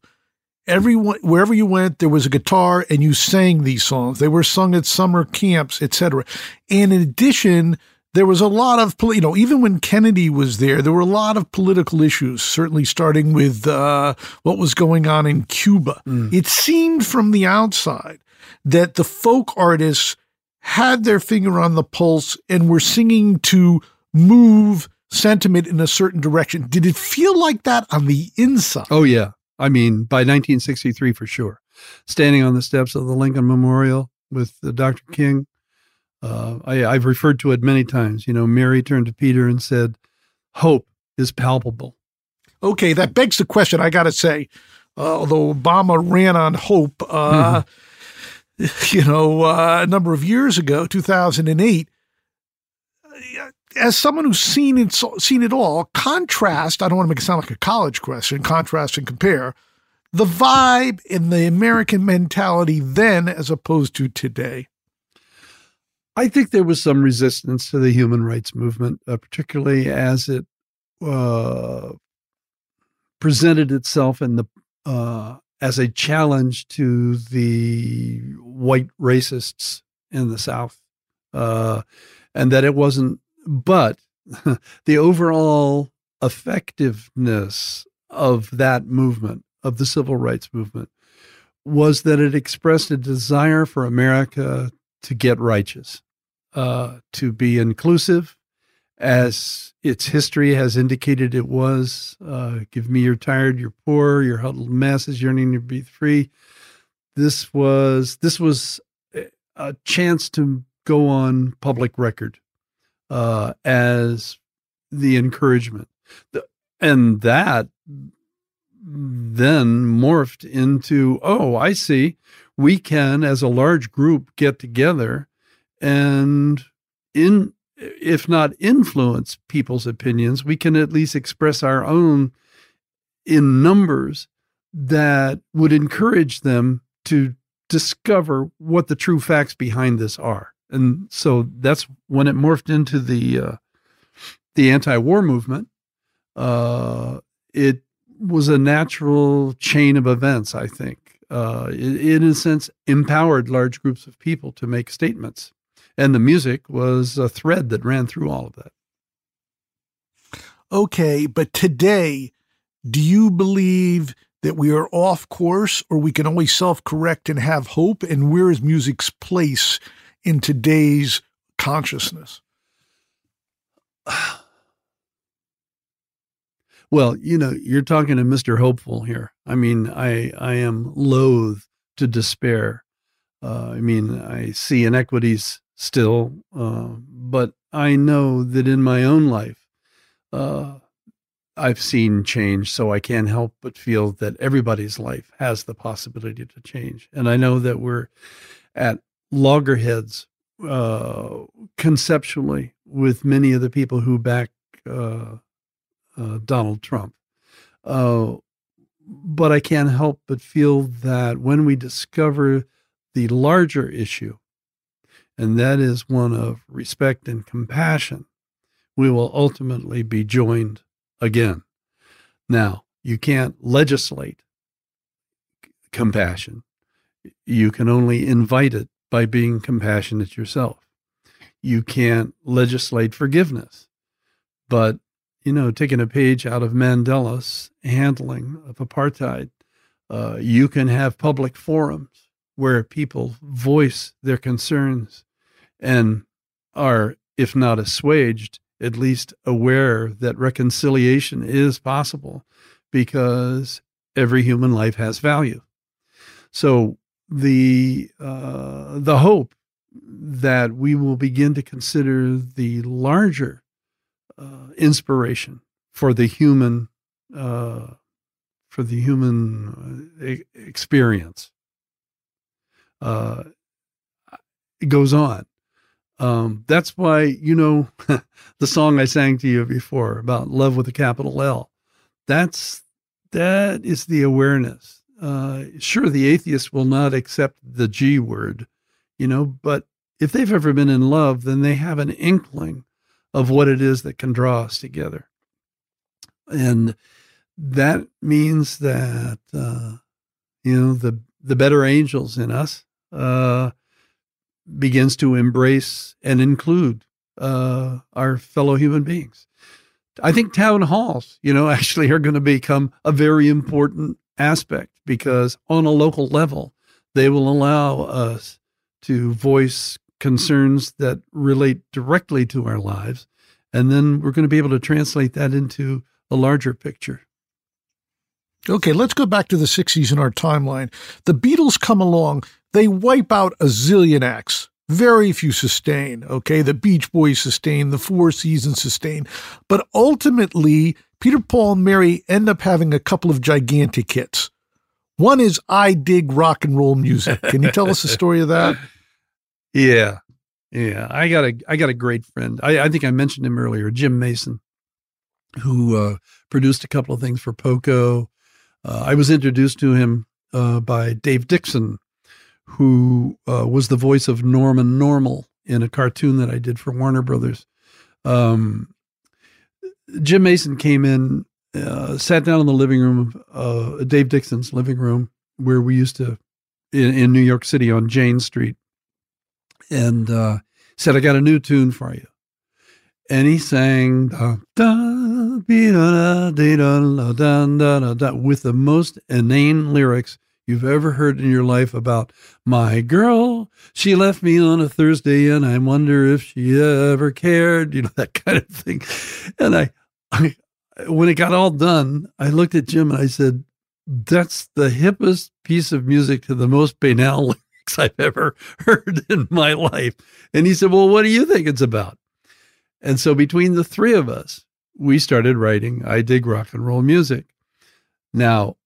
Speaker 1: Everyone, wherever you went, there was a guitar and you sang these songs. They were sung at summer camps, etc. And in addition, there was a lot of, you know, even when Kennedy was there, there were a lot of political issues, certainly starting with uh, what was going on in Cuba. Mm. It seemed from the outside that the folk artists had their finger on the pulse and were singing to move sentiment in a certain direction. Did it feel like that on the inside?
Speaker 2: Oh, yeah. I mean, by 1963, for sure. Standing on the steps of the Lincoln Memorial with uh, Dr. King, uh, I, I've referred to it many times. You know, Mary turned to Peter and said, Hope is palpable.
Speaker 1: Okay, that begs the question. I got to say, uh, although Obama ran on hope, uh, mm-hmm. [LAUGHS] you know, uh, a number of years ago, 2008. As someone who's seen it, seen it all, contrast, I don't want to make it sound like a college question, contrast and compare the vibe in the American mentality then as opposed to today.
Speaker 2: I think there was some resistance to the human rights movement, uh, particularly as it uh, presented itself in the uh, as a challenge to the white racists in the South, uh, and that it wasn't. But [LAUGHS] the overall effectiveness of that movement, of the civil rights movement, was that it expressed a desire for America to get righteous, uh, to be inclusive, as its history has indicated it was. Uh, give me your tired, your poor, your huddled masses yearning to be free. This was this was a chance to go on public record uh, as the encouragement, and that then morphed into oh, I see. We can, as a large group, get together and in if not influence people's opinions, we can at least express our own in numbers that would encourage them to discover what the true facts behind this are. And so that's when it morphed into the uh, the anti-war movement. Uh, it was a natural chain of events, I think. Uh, it, in a sense, empowered large groups of people to make statements and the music was a thread that ran through all of that.
Speaker 1: Okay, but today, do you believe that we are off course or we can always self correct and have hope? And where is music's place in today's consciousness? [SIGHS]
Speaker 2: Well, you know, you're talking to Mr. Hopeful here. I mean, I I am loath to despair. Uh, I mean, I see inequities still, uh, but I know that in my own life, uh, I've seen change, so I can't help but feel that everybody's life has the possibility to change. And I know that we're at loggerheads uh, conceptually with many of the people who back uh, uh, Donald Trump. Uh, but I can't help but feel that when we discover the larger issue, and that is one of respect and compassion, we will ultimately be joined again. Now, you can't legislate compassion. You can only invite it by being compassionate yourself. You can't legislate forgiveness. But, you know, taking a page out of Mandela's handling of apartheid, uh, you can have public forums where people voice their concerns and are, if not assuaged, at least aware that reconciliation is possible because every human life has value. So the uh, the hope that we will begin to consider the larger uh, inspiration for the human uh, for the human uh, experience uh, it goes on um, that's why, you know, [LAUGHS] the song I sang to you before about love with a capital L. That's that is the awareness. Uh, sure, the atheist will not accept the G word, you know, but if they've ever been in love, then they have an inkling of what it is that can draw us together. And that means that, uh, you know, the, the better angels in us, uh, begins to embrace and include uh, our fellow human beings. I think town halls, you know, [LAUGHS] actually are going to become a very important aspect because on a local level, they will allow us to voice concerns that relate directly to our lives. And then we're going to be able to translate that into a larger picture.
Speaker 1: Okay, let's go back to the 60s in our timeline. The Beatles come along they wipe out a zillion acts. Very few sustain, okay? The Beach Boys sustain, the Four Seasons sustain. But ultimately, Peter, Paul, and Mary end up having a couple of gigantic hits. One is I Dig Rock and Roll Music. Can you tell us the story of that? [LAUGHS]
Speaker 2: Yeah. Yeah. I got a I got a great friend. I, I think I mentioned him earlier, Jim Mason, who uh, produced a couple of things for Poco. Uh, I was introduced to him uh, by Dave Dixon, who uh, was the voice of Norman Normal in a cartoon that I did for Warner Brothers. Um, Jim Mason came in, uh, sat down in the living room, uh, Dave Dixon's living room, where we used to in, in New York City on Jane Street, and uh, said, "I got a new tune for you." And he sang with the most inane lyrics you've ever heard in your life about my girl. She left me on a Thursday and I wonder if she ever cared, you know, [LAUGHS] that kind of thing. And I, I, when it got all done, I looked at Jim and I said, that's the hippest piece of music to the most banal [LAUGHS] lyrics I've ever heard in my life. And he said, well, what do you think it's about? And so between the three of us, we started writing I Dig Rock and Roll Music. Now,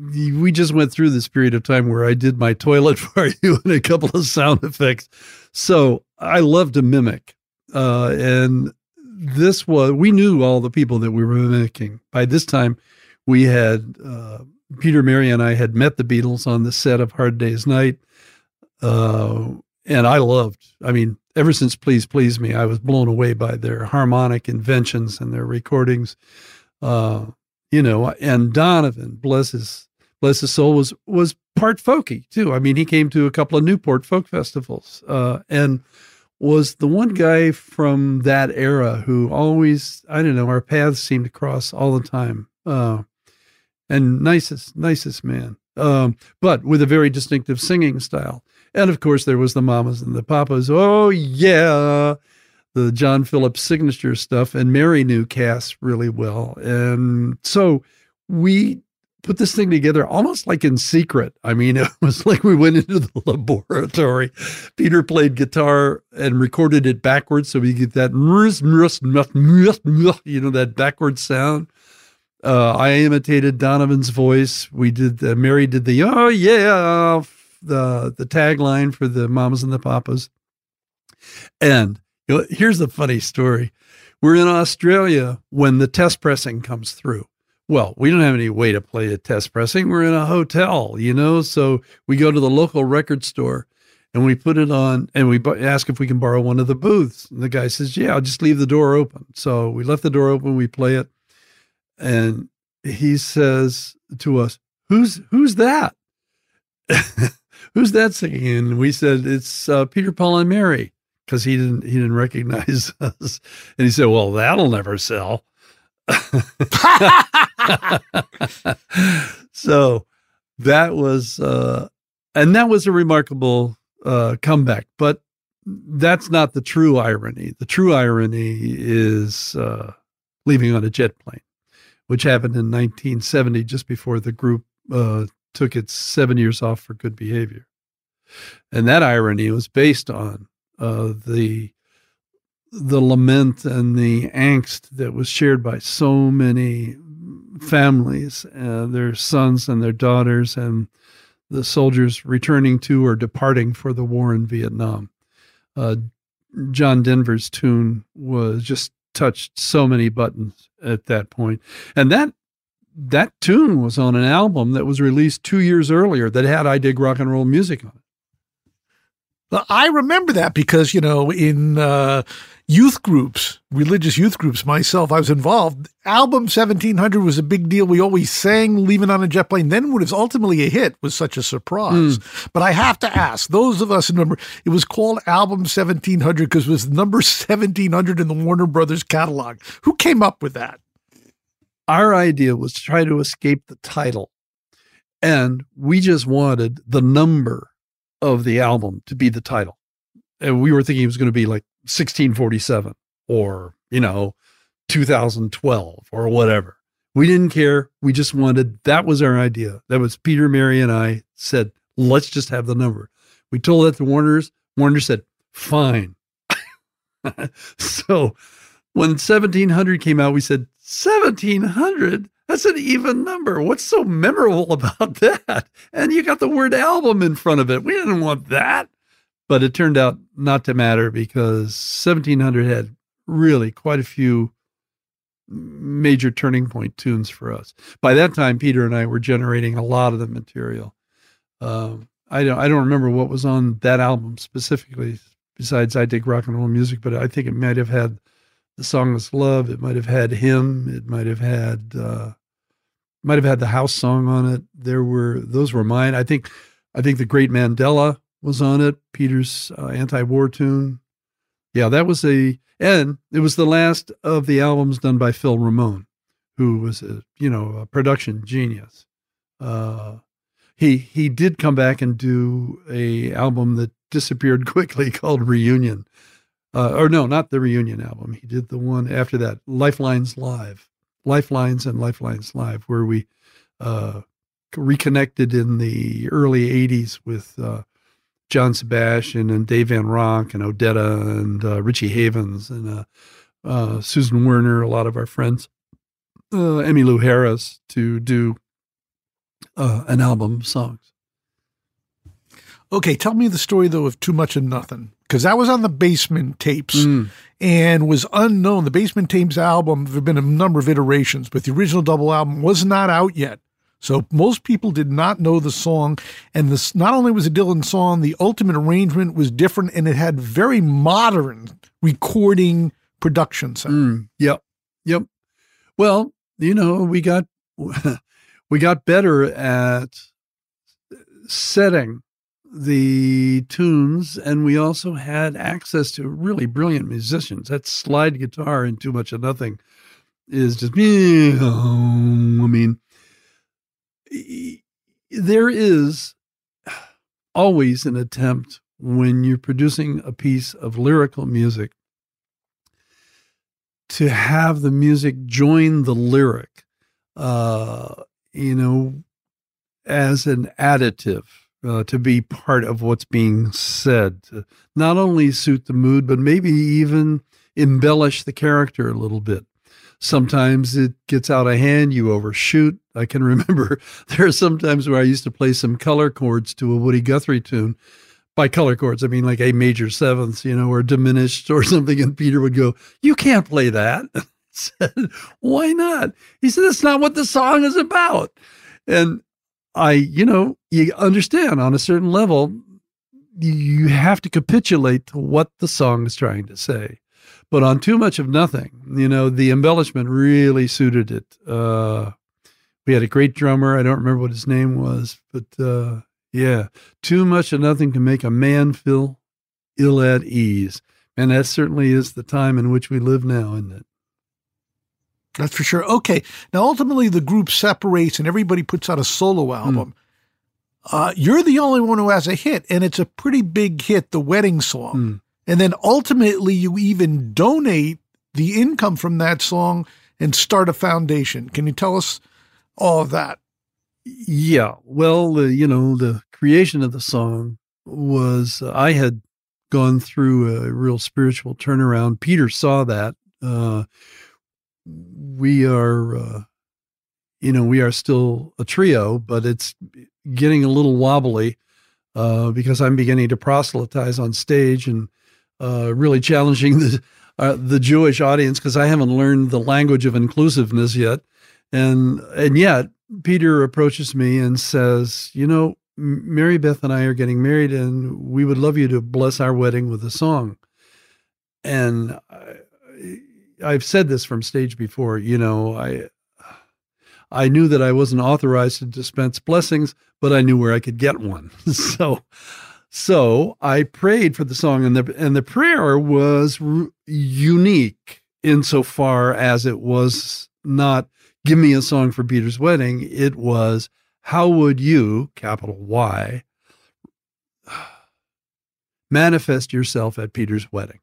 Speaker 2: we just went through this period of time where I did my toilet [LAUGHS] for you and a couple of sound effects. So I love to mimic. Uh, and this was, we knew all the people that we were mimicking. By this time, we had, uh, Peter, Mary, and I had met the Beatles on the set of Hard Day's Night. Uh, and I loved, I mean, ever since Please Please Me, I was blown away by their harmonic inventions and their recordings. Uh, you know, and Donovan, bless his bless his soul, was was part folky too. I mean, he came to a couple of Newport folk festivals, uh, and was the one guy from that era who always, I don't know, our paths seemed to cross all the time. Uh, and nicest, nicest man, um, but with a very distinctive singing style. And of course, there was the mamas and the papas. Oh yeah, the John Phillips signature stuff, and Mary knew Cass really well, and so we put this thing together almost like in secret. I mean, [LAUGHS] it was like we went into the laboratory. Peter played guitar and recorded it backwards so we get that, you know, that backwards sound. Uh, I imitated Donovan's voice. We did, uh, Mary did the, oh yeah, the, the tagline for the mamas and the papas. And you know, here's the funny story. We're in Australia when the test pressing comes through well, we don't have any way to play a test pressing. We're in a hotel, you know, so we go to the local record store and we put it on and we ask if we can borrow one of the booths. And the guy says, Yeah, I'll just leave the door open. So we left the door open, we play it. And he says to us, Who's who's that? [LAUGHS] who's that singing? And we said, It's uh, Peter, Paul, and Mary, because he didn't he didn't recognize [LAUGHS] us. And he said, Well, that'll never sell. [LAUGHS] [LAUGHS] so that was uh and that was a remarkable uh comeback but that's not the true irony. The true irony is uh leaving on a jet plane which happened in 1970 just before the group uh took its 7 years off for good behavior. And that irony was based on uh the the lament and the angst that was shared by so many families, uh, their sons and their daughters, and the soldiers returning to or departing for the war in Vietnam. Uh, John Denver's tune was just touched so many buttons at that point, and that that tune was on an album that was released two years earlier that had "I Dig Rock and Roll" music on it.
Speaker 1: I remember that because, you know, in uh, youth groups, religious youth groups, myself, I was involved. Album 1700 was a big deal. We always sang Leaving on a Jet Plane. Then what was ultimately a hit was such a surprise. Mm. But I have to ask those of us who remember, it was called Album 1700 because it was number 1700 in the Warner Brothers catalog. Who came up with that?
Speaker 2: Our idea was to try to escape the title. And we just wanted the number of the album to be the title. And we were thinking it was going to be like 1647 or, you know, 2012 or whatever. We didn't care. We just wanted, that was our idea. That was Peter, Mary, and I said, let's just have the number. We told that to Warner's. Warner said, fine. [LAUGHS] so when 1700 came out, we said, 1700? That's an even number. What's so memorable [LAUGHS] about that? And you got the word album in front of it. We didn't want that. But it turned out not to matter because 1700 had really quite a few major turning point tunes for us. By that time, Peter and I were generating a lot of the material. Um, I don't I don't remember what was on that album specifically. Besides, I dig rock and roll music, but I think it might have had the song is love. It might have had him. It might have had uh, might have had the house song on it. There were those were mine. I think I think the Great Mandala was on it. Peter's uh, anti-war tune. Yeah, that was a and it was the last of the albums done by Phil Ramone, who was a you know a production genius. Uh, he he did come back and do a album that disappeared [LAUGHS] quickly called Reunion. Uh, or no, not the Reunion album. He did the one after that, Lifelines Live. Lifelines and Lifelines Live, where we uh, reconnected in the early 80s with uh, John Sebastian and Dave Van Ronk and Odetta and uh, Richie Havens and uh, uh, Susan Werner, a lot of our friends, uh, Emmylou Harris to do an album of songs.
Speaker 1: Okay, tell me the story though of Too Much of Nothing because that was on the Basement tapes mm. and was unknown. The Basement tapes album there have been a number of iterations, but the original double album was not out yet. So most people did not know the song, and this not only was a Dylan song, the ultimate arrangement was different, and it had very modern recording production sound.
Speaker 2: Mm, yep, yep. Well, you know, we got [LAUGHS] we got better at setting the tunes, and we also had access to really brilliant musicians. That slide guitar in Too Much of Nothing is just, I mean, there is always an attempt when you're producing a piece of lyrical music to have the music join the lyric uh, you know, as an additive uh, to be part of what's being said, to not only suit the mood, but maybe even embellish the character a little bit. Sometimes it gets out of hand, you overshoot. I can [LAUGHS] remember there are some times where I used to play some color chords to a Woody Guthrie tune. By color chords, I mean like A major seventh, you know, or diminished or [LAUGHS] something. And Peter would go, You can't play that. [LAUGHS] I said, Why not? He said, That's not what the song is about. And I, you know, you understand on a certain level, you have to capitulate to what the song is trying to say. But on too much of nothing, you know, the embellishment really suited it. Uh, we had a great drummer. I don't remember what his name was, but uh, yeah, too much of nothing can make a man feel ill at ease. And that certainly is the time in which we live now, isn't it?
Speaker 1: That's for sure. Okay. Now, ultimately, the group separates and everybody puts out a solo album. Mm. Uh, you're the only one who has a hit, and it's a pretty big hit, the wedding song. Mm. And then ultimately, you even donate the income from that song and start a foundation. Can you tell us all of that?
Speaker 2: Yeah. Well, you know, the creation of the song was, uh, I had gone through a real spiritual turnaround. Peter saw that. Uh, we are, uh, you know, we are still a trio, but it's getting a little wobbly uh, because I'm beginning to proselytize on stage and uh, really challenging the uh, the Jewish audience because I haven't learned the language of inclusiveness yet, and and yet Peter approaches me and says, you know, Mary Beth and I are getting married, and we would love you to bless our wedding with a song. And I, I've said this from stage before. You know, I I knew that I wasn't authorized to dispense blessings, but I knew where I could get one. [LAUGHS] so, so I prayed for the song, and the and the prayer was r- unique insofar as it was not "Give me a song for Peter's wedding." It was, "How would you, capital Y, [SIGHS] manifest yourself at Peter's wedding?"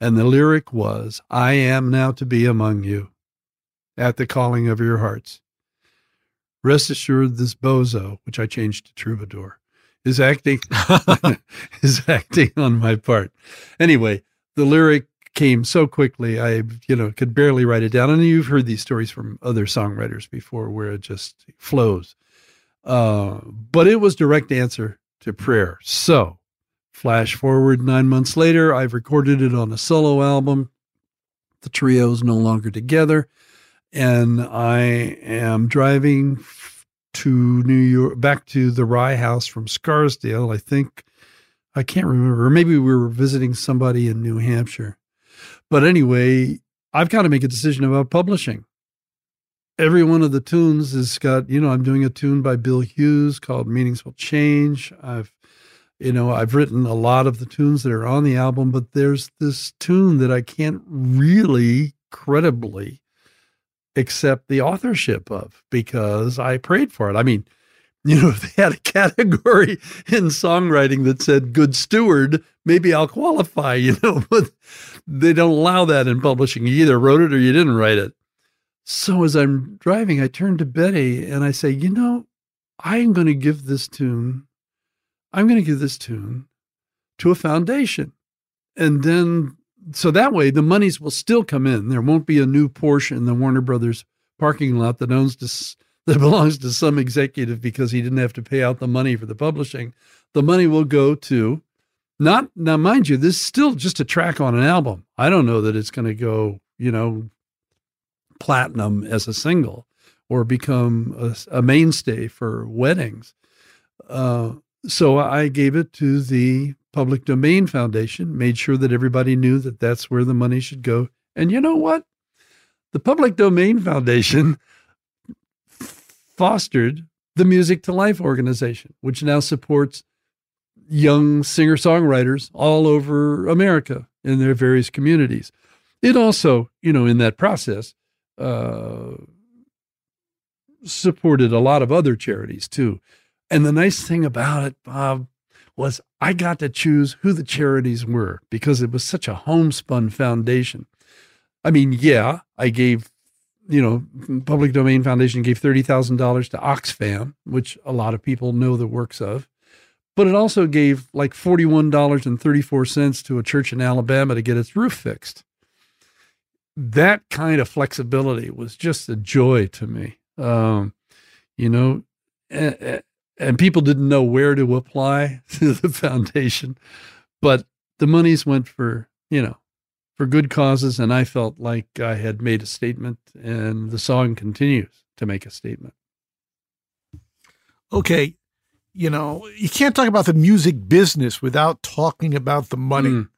Speaker 2: And the lyric was, I am now to be among you at the calling of your hearts. Rest assured, this bozo, which I changed to troubadour, is acting [LAUGHS] [LAUGHS] is acting on my part. Anyway, the lyric came so quickly, I you know could barely write it down. And you've heard these stories from other songwriters before, where it just flows. Uh, but it was direct answer to prayer. So Flash forward nine months later, I've recorded it on a solo album. The trio is no longer together. And I am driving to New York, back to the Rye House from Scarsdale. I think, I can't remember. Maybe we were visiting somebody in New Hampshire. But anyway, I've got to make a decision about publishing. Every one of the tunes has got, you know, I'm doing a tune by Bill Hughes called Meanings Will Change. I've you know, I've written a lot of the tunes that are on the album, but there's this tune that I can't really credibly accept the authorship of because I prayed for it. I mean, [LAUGHS] you know, if they had a category [LAUGHS] in songwriting that said good steward, maybe I'll qualify, [LAUGHS] you know, but they don't allow that in publishing. You either wrote it or you didn't write it. So as I'm driving, I turn to Betty and I say, you know, I'm going to give this tune I'm going to give this tune to a foundation. And then, so that way the monies will still come in. There won't be a new Porsche in the Warner Brothers parking lot that owns to, [LAUGHS] that belongs to some executive because he didn't have to pay out the money for the publishing. The money will go to not now, mind you, this is still just a track on an album. I don't know that it's going to go, you know, platinum as a single or become a, a mainstay for weddings. Uh, so I gave it to the Public Domain Foundation, made sure that everybody knew that that's where the money should go. And you know what? The Public Domain Foundation [LAUGHS] fostered the Music to Life organization, which now supports young singer songwriters all over America in their various communities. It also, you know, in that process, uh, supported a lot of other charities too. And the nice thing about it, Bob, was I got to choose who the charities were because it was such a homespun foundation. I mean, yeah, I gave you know, Public Domain Foundation gave $30,000 to Oxfam, which a lot of people know the works of. But it also gave like $41.34 to a church in Alabama to get its roof fixed. That kind of flexibility was just a joy to me. Um, you know, and, people didn't know where to apply [LAUGHS] to the foundation, but the monies went for, you know, for good causes. And I felt like I had made a statement, and the song continues to make a statement.
Speaker 1: Okay. You know, you can't talk about the music business without talking about the money. Mm.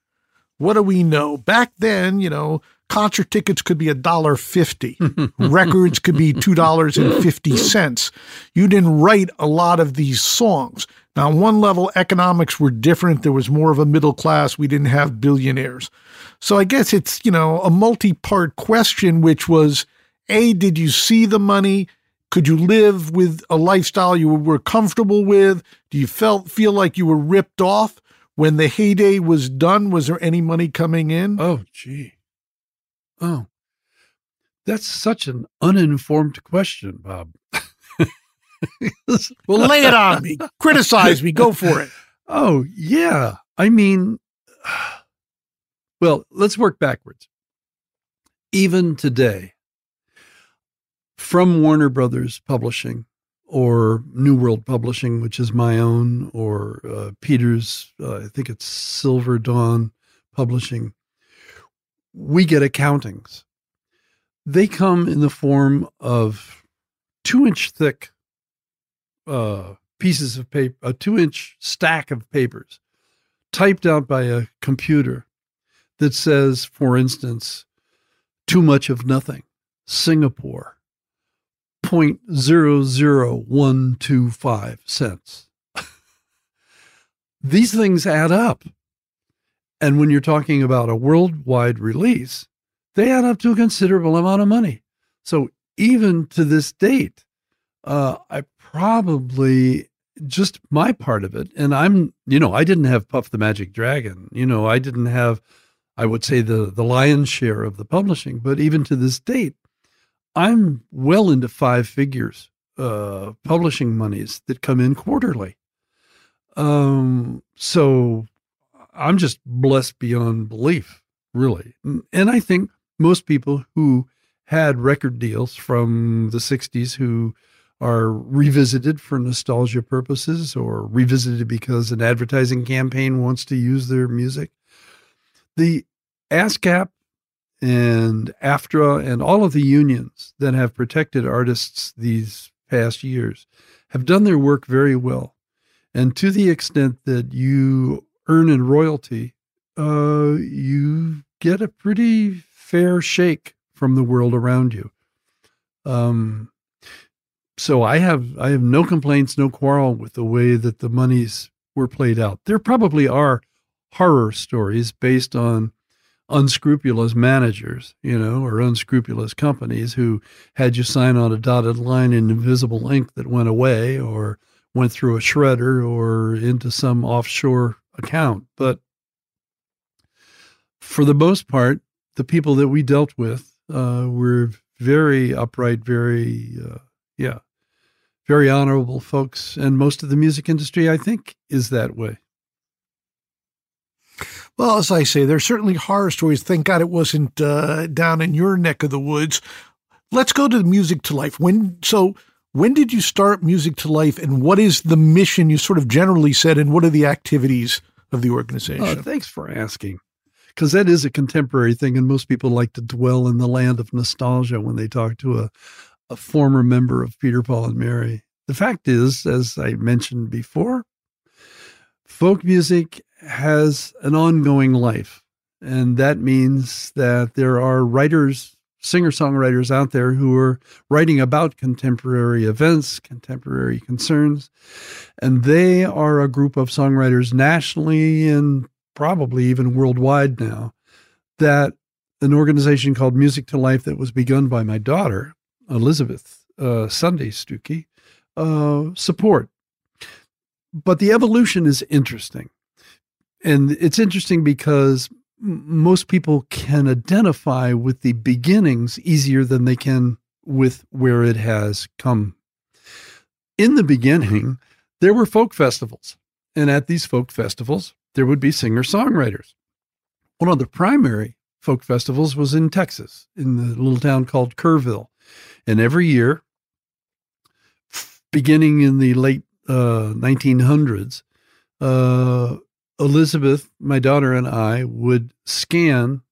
Speaker 1: What do we know? Back then, you know, concert tickets could be a dollar fifty. Records could be two dollars and fifty cents. You didn't write a lot of these songs. Now, on one level, economics were different. There was more of a middle class. We didn't have billionaires. So I guess it's, you know, a multi part question, which was A, did you see the money? Could you live with a lifestyle you were comfortable with? Do you felt feel like you were ripped off when the heyday was done? Was there any money coming in?
Speaker 2: Oh, gee. Oh, that's such an uninformed question, Bob. [LAUGHS]
Speaker 1: well, lay it on me. Criticize me. Go for it. [LAUGHS]
Speaker 2: Oh, yeah. I mean, [SIGHS] well, let's work backwards. Even today, from Warner Brothers Publishing or New World Publishing, which is my own, or uh, Peter's, uh, I think it's Silver Dawn Publishing, we get accountings. They come in the form of two inch thick uh, pieces of paper, a two inch stack of papers typed out by a computer that says, for instance, too much of nothing, Singapore, 0.00125 cents. [LAUGHS] These things add up. And when you're talking about a worldwide release, they add up to a considerable amount of money. So even to this date, uh, I probably just my part of it. And I'm, you know, I didn't have Puff the Magic Dragon. You know, I didn't have, I would say, the the lion's share of the publishing. But even to this date, I'm well into five figures uh, publishing monies that come in quarterly. Um, so I'm just blessed beyond belief, really. And I think most people who had record deals from the 60s who are revisited for nostalgia purposes or revisited because an advertising campaign wants to use their music. The ASCAP and AFTRA and all of the unions that have protected artists these past years have done their work very well. And to the extent that you earn in royalty, uh, you get a pretty fair shake from the world around you. Um, so I have I have no complaints, no quarrel with the way that the monies were played out. There probably are horror stories based on unscrupulous managers, you know, or unscrupulous companies who had you sign on a dotted line in invisible ink that went away or went through a shredder or into some offshore account. But for the most part, the people that we dealt with uh, were very upright, very uh, yeah, very honorable folks. And most of the music industry, I think, is that way.
Speaker 1: Well, as I say, there's certainly horror stories. Thank God it wasn't uh, down in your neck of the woods. Let's go to the Music to Life. When so when did you start Music to Life, and what is the mission? You sort of generally said, and what are the activities of the uh, organization?
Speaker 2: Oh, thanks for asking, because that is a contemporary thing, and most people like to dwell in the land of nostalgia when they talk to a a former member of Peter, Paul, and Mary. The fact is, as I mentioned before, folk music has an ongoing life. And that means that there are writers, singer songwriters out there who are writing about contemporary events, contemporary concerns. And they are a group of songwriters nationally and probably even worldwide now that an organization called Music to Life that was begun by my daughter Elizabeth uh, Sunday Stookey, uh, support. But the evolution is interesting. And it's interesting because most people can identify with the beginnings easier than they can with where it has come. In the beginning, there were folk festivals. And at these folk festivals, there would be singer songwriters. One of the primary folk festivals was in Texas, in the little town called Kerrville. And every year, beginning in the late uh, 1900s, uh, Elizabeth, my daughter, and I would scan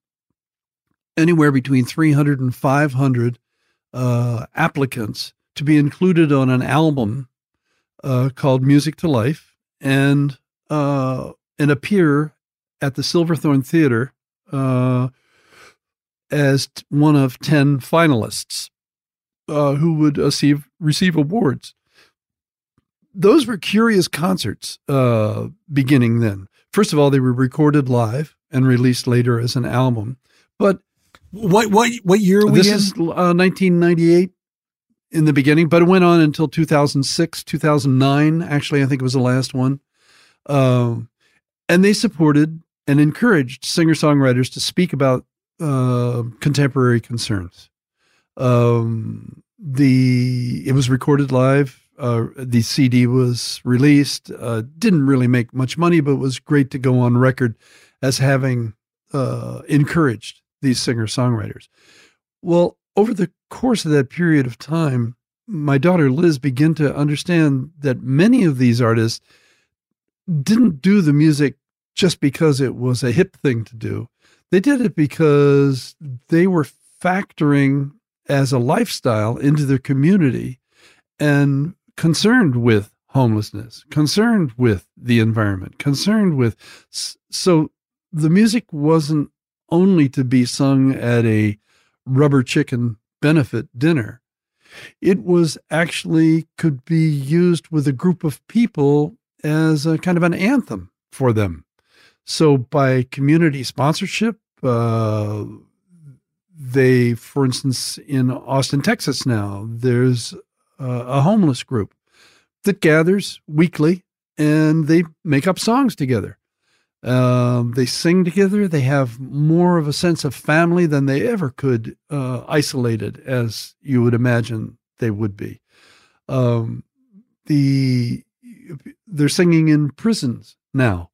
Speaker 2: anywhere between 300 and 500 uh, applicants to be included on an album uh, called Music to Life and uh, and appear at the Silverthorne Theater uh, as one of 10 finalists uh, who would receive, receive awards. Those were curious concerts uh, beginning then. First of all, they were recorded live and released later as an album. But
Speaker 1: what what what year
Speaker 2: this
Speaker 1: we
Speaker 2: is uh, 1998 in the beginning, but it went on until 2006, 2009. Actually, I think it was the last one. Um, and they supported and encouraged singer songwriters to speak about uh, contemporary concerns. Um, the it was recorded live. Uh, the CD was released. Uh, didn't really make much money, but was great to go on record as having uh, encouraged these singer songwriters. Well, over the course of that period of time, my daughter Liz began to understand that many of these artists didn't do the music just because it was a hip thing to do. They did it because they were factoring as a lifestyle into their community and concerned with homelessness, concerned with the environment, concerned with. So the music wasn't only to be sung at a rubber chicken benefit dinner. It was actually could be used with a group of people as a kind of an anthem for them. So by community sponsorship, uh, they, for instance, in Austin, Texas now, there's a, a homeless group that gathers weekly and they make up songs together. Um, they sing together. They have more of a sense of family than they ever could, uh, isolated as you would imagine they would be. Um, the they're singing in prisons now,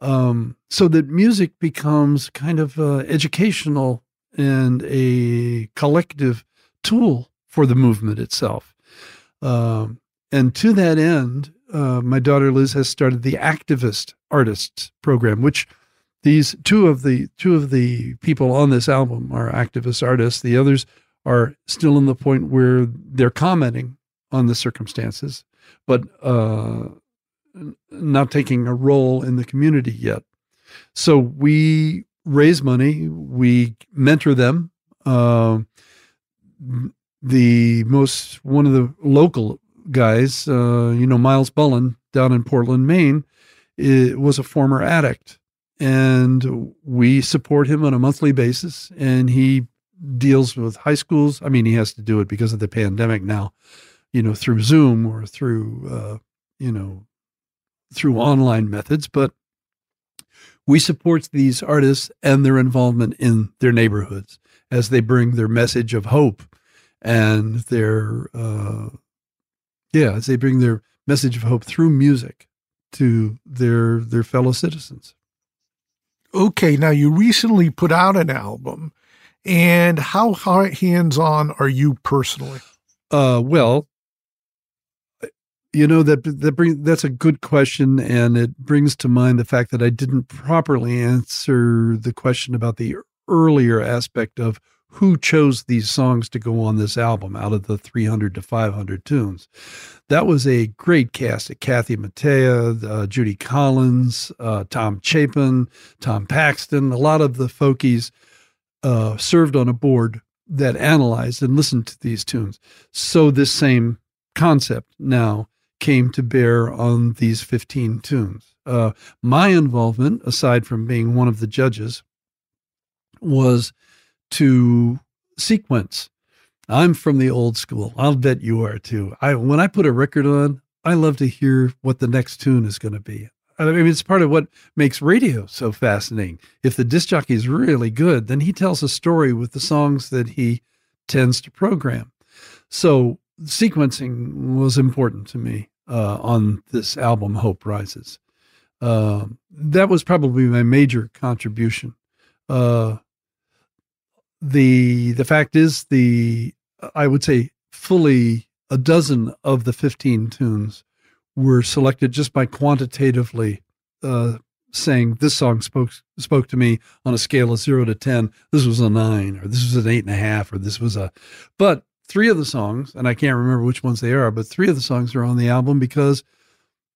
Speaker 2: um, so that music becomes kind of uh, educational and a collective tool for the movement itself. Um, and to that end, uh, my daughter Liz has started the Activist Artists program, which these two of the two of the people on this album are activist artists. The others are still in the point where they're commenting on the circumstances, but uh, not taking a role in the community yet. So we raise money, we mentor them. Uh, the most one of the local guys, uh, you know, Miles Bullen down in Portland, Maine, was a former addict. And we support him on a monthly basis. And he deals with high schools. I mean, he has to do it because of the pandemic now, you know, through Zoom or through, uh, you know, through online methods. But we support these artists and their involvement in their neighborhoods as they bring their message of hope and their uh, yeah, as they bring their message of hope through music to their their fellow citizens.
Speaker 1: Okay, now you recently put out an album, and how hands on are you personally?
Speaker 2: Uh, well, you know that that bring that's a good question, and it brings to mind the fact that I didn't properly answer the question about the earlier aspect of who chose these songs to go on this album out of the 300 to 500 tunes. That was a great cast of Kathy Mattea, uh, Judy Collins, uh, Tom Chapin, Tom Paxton, a lot of the folkies uh, served on a board that analyzed and listened to these tunes. So this same concept now came to bear on these 15 tunes. Uh, my involvement, aside from being one of the judges, was to sequence. I'm from the old school. I'll bet you are too. I when I put a record on, I love to hear what the next tune is going to be. I mean, it's part of what makes radio so fascinating. If the disc jockey is really good, then he tells a story with the songs that he tends to program. So sequencing was important to me uh, on this album, Hope Rises. Uh, that was probably my major contribution. Uh, the the fact is the I would say fully a dozen of the 15 tunes were selected just by quantitatively uh, saying this song spoke spoke to me on a scale of zero to ten. This was a nine, or this was an eight and a half, or this was a. But three of the songs, and I can't remember which ones they are, but three of the songs are on the album because,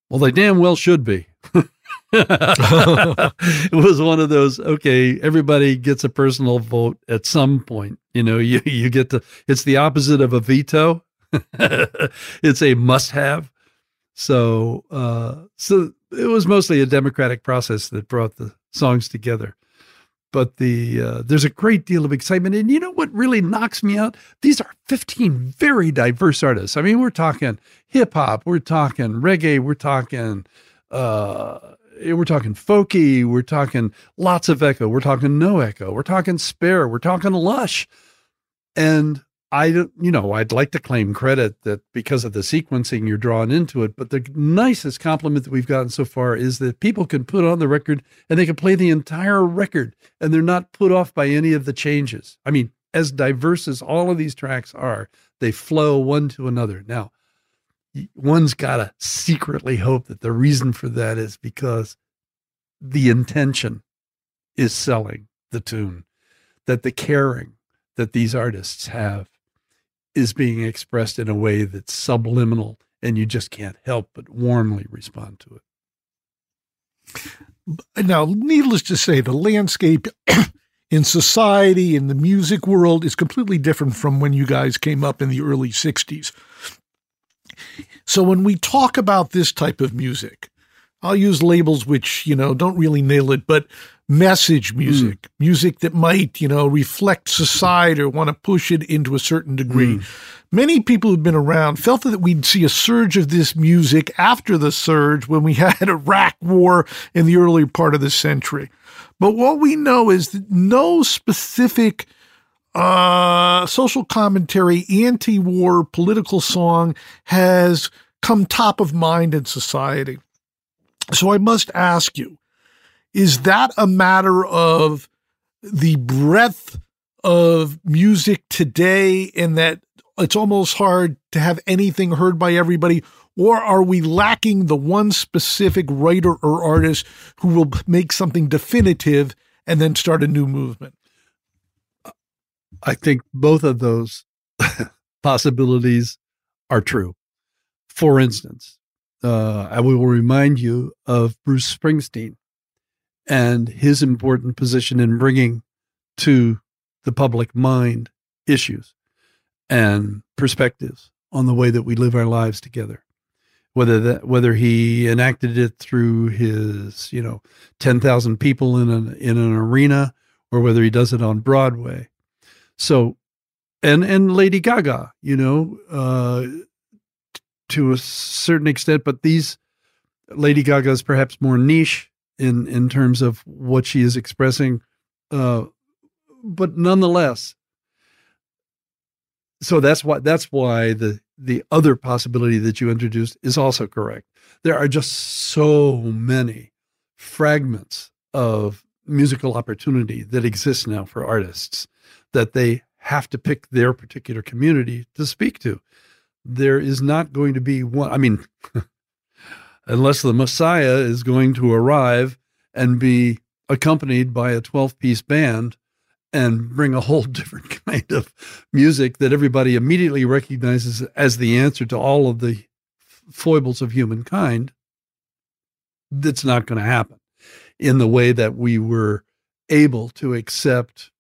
Speaker 2: well, they damn well should be. [LAUGHS] [LAUGHS] it was one of those okay everybody gets a personal vote at some point you know [LAUGHS] you you get to it's the opposite of a veto. [LAUGHS] It's a must have so uh so it was mostly a democratic process that brought the songs together. But the uh, there's a great deal of excitement. And you know what really knocks me out? These are 15 very diverse artists. I mean we're talking hip hop we're talking reggae we're talking uh Eh, we're talking folky, we're talking lots of echo, we're talking no echo, we're talking spare, we're talking lush. And I, you know, I'd like to claim credit that because of the sequencing you're drawn into it. But the nicest compliment that we've gotten so far is that people can put on the record and they can play the entire record and they're not put off by any of the changes. I mean, as diverse as all of these tracks are, they flow one to another. Now, one's got to secretly hope that the reason for that is because the intention is selling the tune, that the caring that these artists have is being expressed in a way that's subliminal and you just can't help but warmly respond to
Speaker 1: it. Now, needless to say, the landscape [CLEARS THROAT] in society, in the music world, is completely different from when you guys came up in the early 60s. So when we talk about this type of music, I'll use labels which, you know, don't really nail it, but message music, mm. music that might, you know, reflect society or want to push it into a certain degree. Mm. Many people who've been around felt that we'd see a surge of this music after the surge when we [LAUGHS] had Iraq war in the early part of the century. But what we know is that no specific uh, social commentary, anti war political song has come top of mind in society. So I must ask you is that a matter of the breadth of music today and that it's almost hard to have anything heard by everybody? Or are we lacking the one specific writer or artist who will make something definitive and then start a new movement?
Speaker 2: I think both of those [LAUGHS] possibilities are true. For instance, uh, I will remind you of Bruce Springsteen and his important position in bringing to the public mind issues and perspectives on the way that we live our lives together. Whether that whether he enacted it through his you know ten thousand people in an in an arena or whether he does it on Broadway, so, and and Lady Gaga, you know, uh, to a certain extent, but these Lady Gaga is perhaps more niche in in terms of what she is expressing, uh, but nonetheless. So that's why that's why the the other possibility that you introduced is also correct. There are just so many fragments of musical opportunity that exist now for artists that they have to pick their particular community to speak to. There is not going to be one, I mean, [LAUGHS] unless the Messiah is going to arrive and be accompanied by a 12 piece band and bring a whole [LAUGHS] different kind of music that everybody immediately recognizes as the answer to all of the foibles of humankind, that's not going to happen in the way that we were able to accept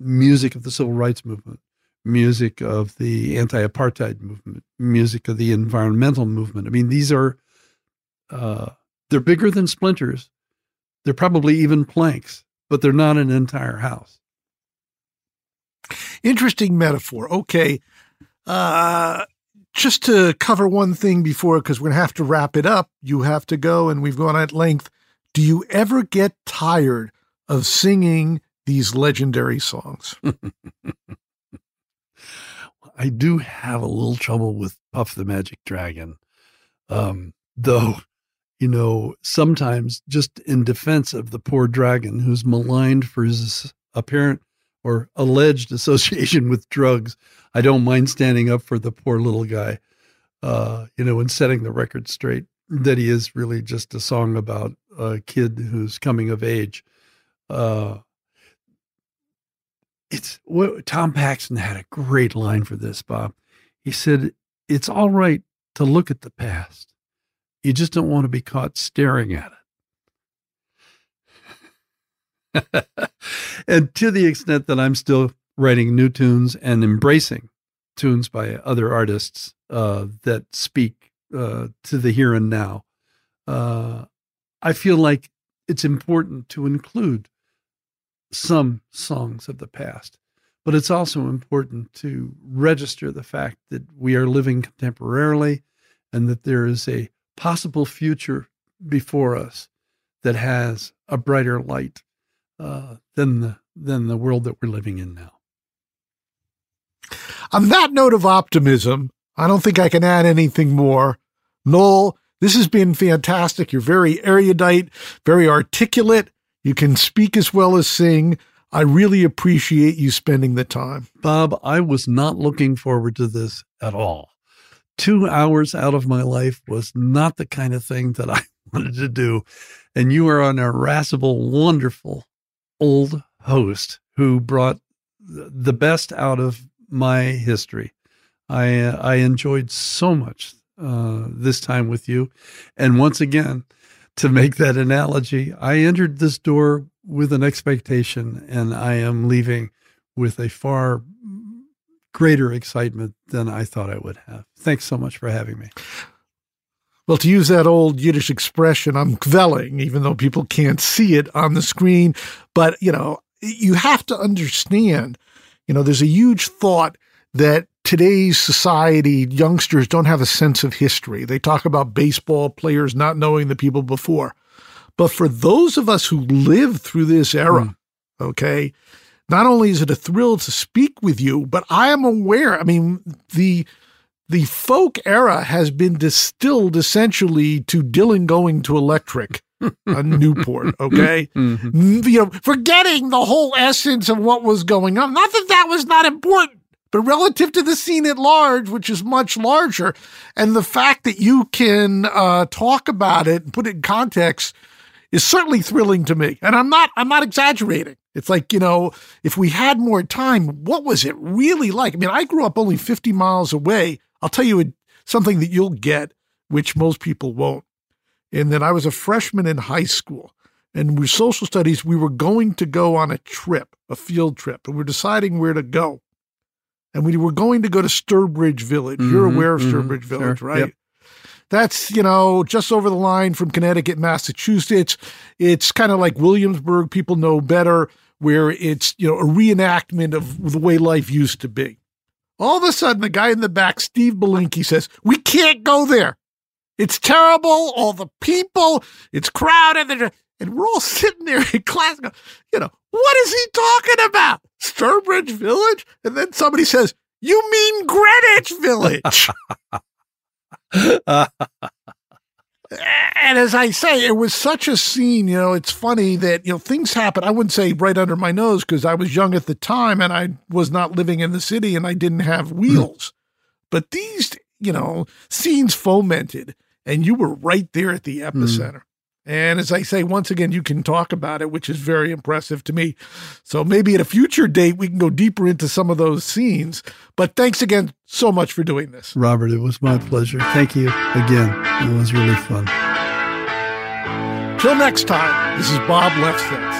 Speaker 2: music of the civil rights movement, music of the anti apartheid movement, music of the environmental movement. I mean, these are, uh, they're bigger than splinters. They're probably even planks, but they're not an entire house.
Speaker 1: Interesting metaphor. Okay. Uh, just to cover one thing before, because we're going to have to wrap it up, you have to go, and we've gone at length. Do you ever get tired of singing these legendary songs? [LAUGHS]
Speaker 2: I do have a little trouble with Puff the Magic Dragon. Um, though, you know, sometimes just in defense of the poor dragon who's maligned for his apparent or alleged association with drugs, I don't mind standing up for the poor little guy, uh, you know, and setting the record straight that he is really just a song about a kid who's coming of age. Uh, it's what Tom Paxton had a great line for this, Bob. He said, It's all right to look at the past. You just don't want to be caught staring at it. [LAUGHS] and to the extent that I'm still writing new tunes and embracing tunes by other artists uh, that speak uh, to the here and now, uh, I feel like it's important to include some songs of the past. But it's also important to register the fact that we are living contemporarily and that there is a possible future before us that has a brighter light uh, than the than the world that we're living in now.
Speaker 1: On that note of optimism, I don't think I can add anything more. Noel, this has been fantastic. You're very erudite, very articulate. You can speak as well as sing. I really appreciate you spending the time.
Speaker 2: Bob, I was not looking forward to this at all. Two hours out of my life was not the kind of thing that [LAUGHS] I wanted to do. And you are an irascible, wonderful old host who brought the best out of my history. I uh, I enjoyed so much uh, this time with you, and once again, to make that analogy, I entered this door with an expectation, and I am leaving with a far greater excitement than I thought I would have. Thanks so much for having me.
Speaker 1: Well, to use that old Yiddish expression, I'm kvelling, even though people can't see it on the screen. But, you know, you have to understand, you know, there's a huge thought that today's society, youngsters don't have a sense of history. They talk about baseball players not knowing the people before. But for those of us who lived through this era, mm. okay, not only is it a thrill to speak with you, but I am aware. I mean, the the folk era has been distilled essentially to Dylan going to electric on Newport, [LAUGHS] okay? Mm-hmm. You know, forgetting the whole essence of what was going on. Not that that was not important, but relative to the scene at large, which is much larger, and the fact that you can uh, talk about it and put it in context is certainly thrilling to me. And I'm not I'm not exaggerating. It's like, you know, if we had more time, what was it really like? I mean, I grew up only 50 miles away. I'll tell you something that you'll get, which most people won't. And then I was a freshman in high school and with social studies, we were going to go on a trip, a field trip, and we're deciding where to go and we were going to go to Sturbridge Village. Mm-hmm, You're aware of mm-hmm, Sturbridge Village, sure, right? Yep. That's, you know, just over the line from Connecticut, Massachusetts. It's kind of like Williamsburg. People know better, where it's, you know, a reenactment of the way life used to be. All of a sudden, the guy in the back, Steve Belinky, says, We can't go there. It's terrible. All the people, it's crowded. And we're all sitting there in class, you know, what is he talking about? Sturbridge Village? And then somebody says, You mean Greenwich Village? [LAUGHS] and as I say, it was such a scene. You know, it's funny that, you know, things happen. I wouldn't say right under my nose because I was young at the time and I was not living in the city and I didn't have wheels. but these, you know, scenes fomented and you were right there at the epicenter. Mm. And as I say, once again, you can talk about it, which is very impressive to me. So maybe at a future date, we can go deeper into some of those scenes. But thanks again so much for doing this.
Speaker 2: Robert, it was my pleasure. Thank you again. It was really fun.
Speaker 1: Till next time, this is Bob Lefsetz.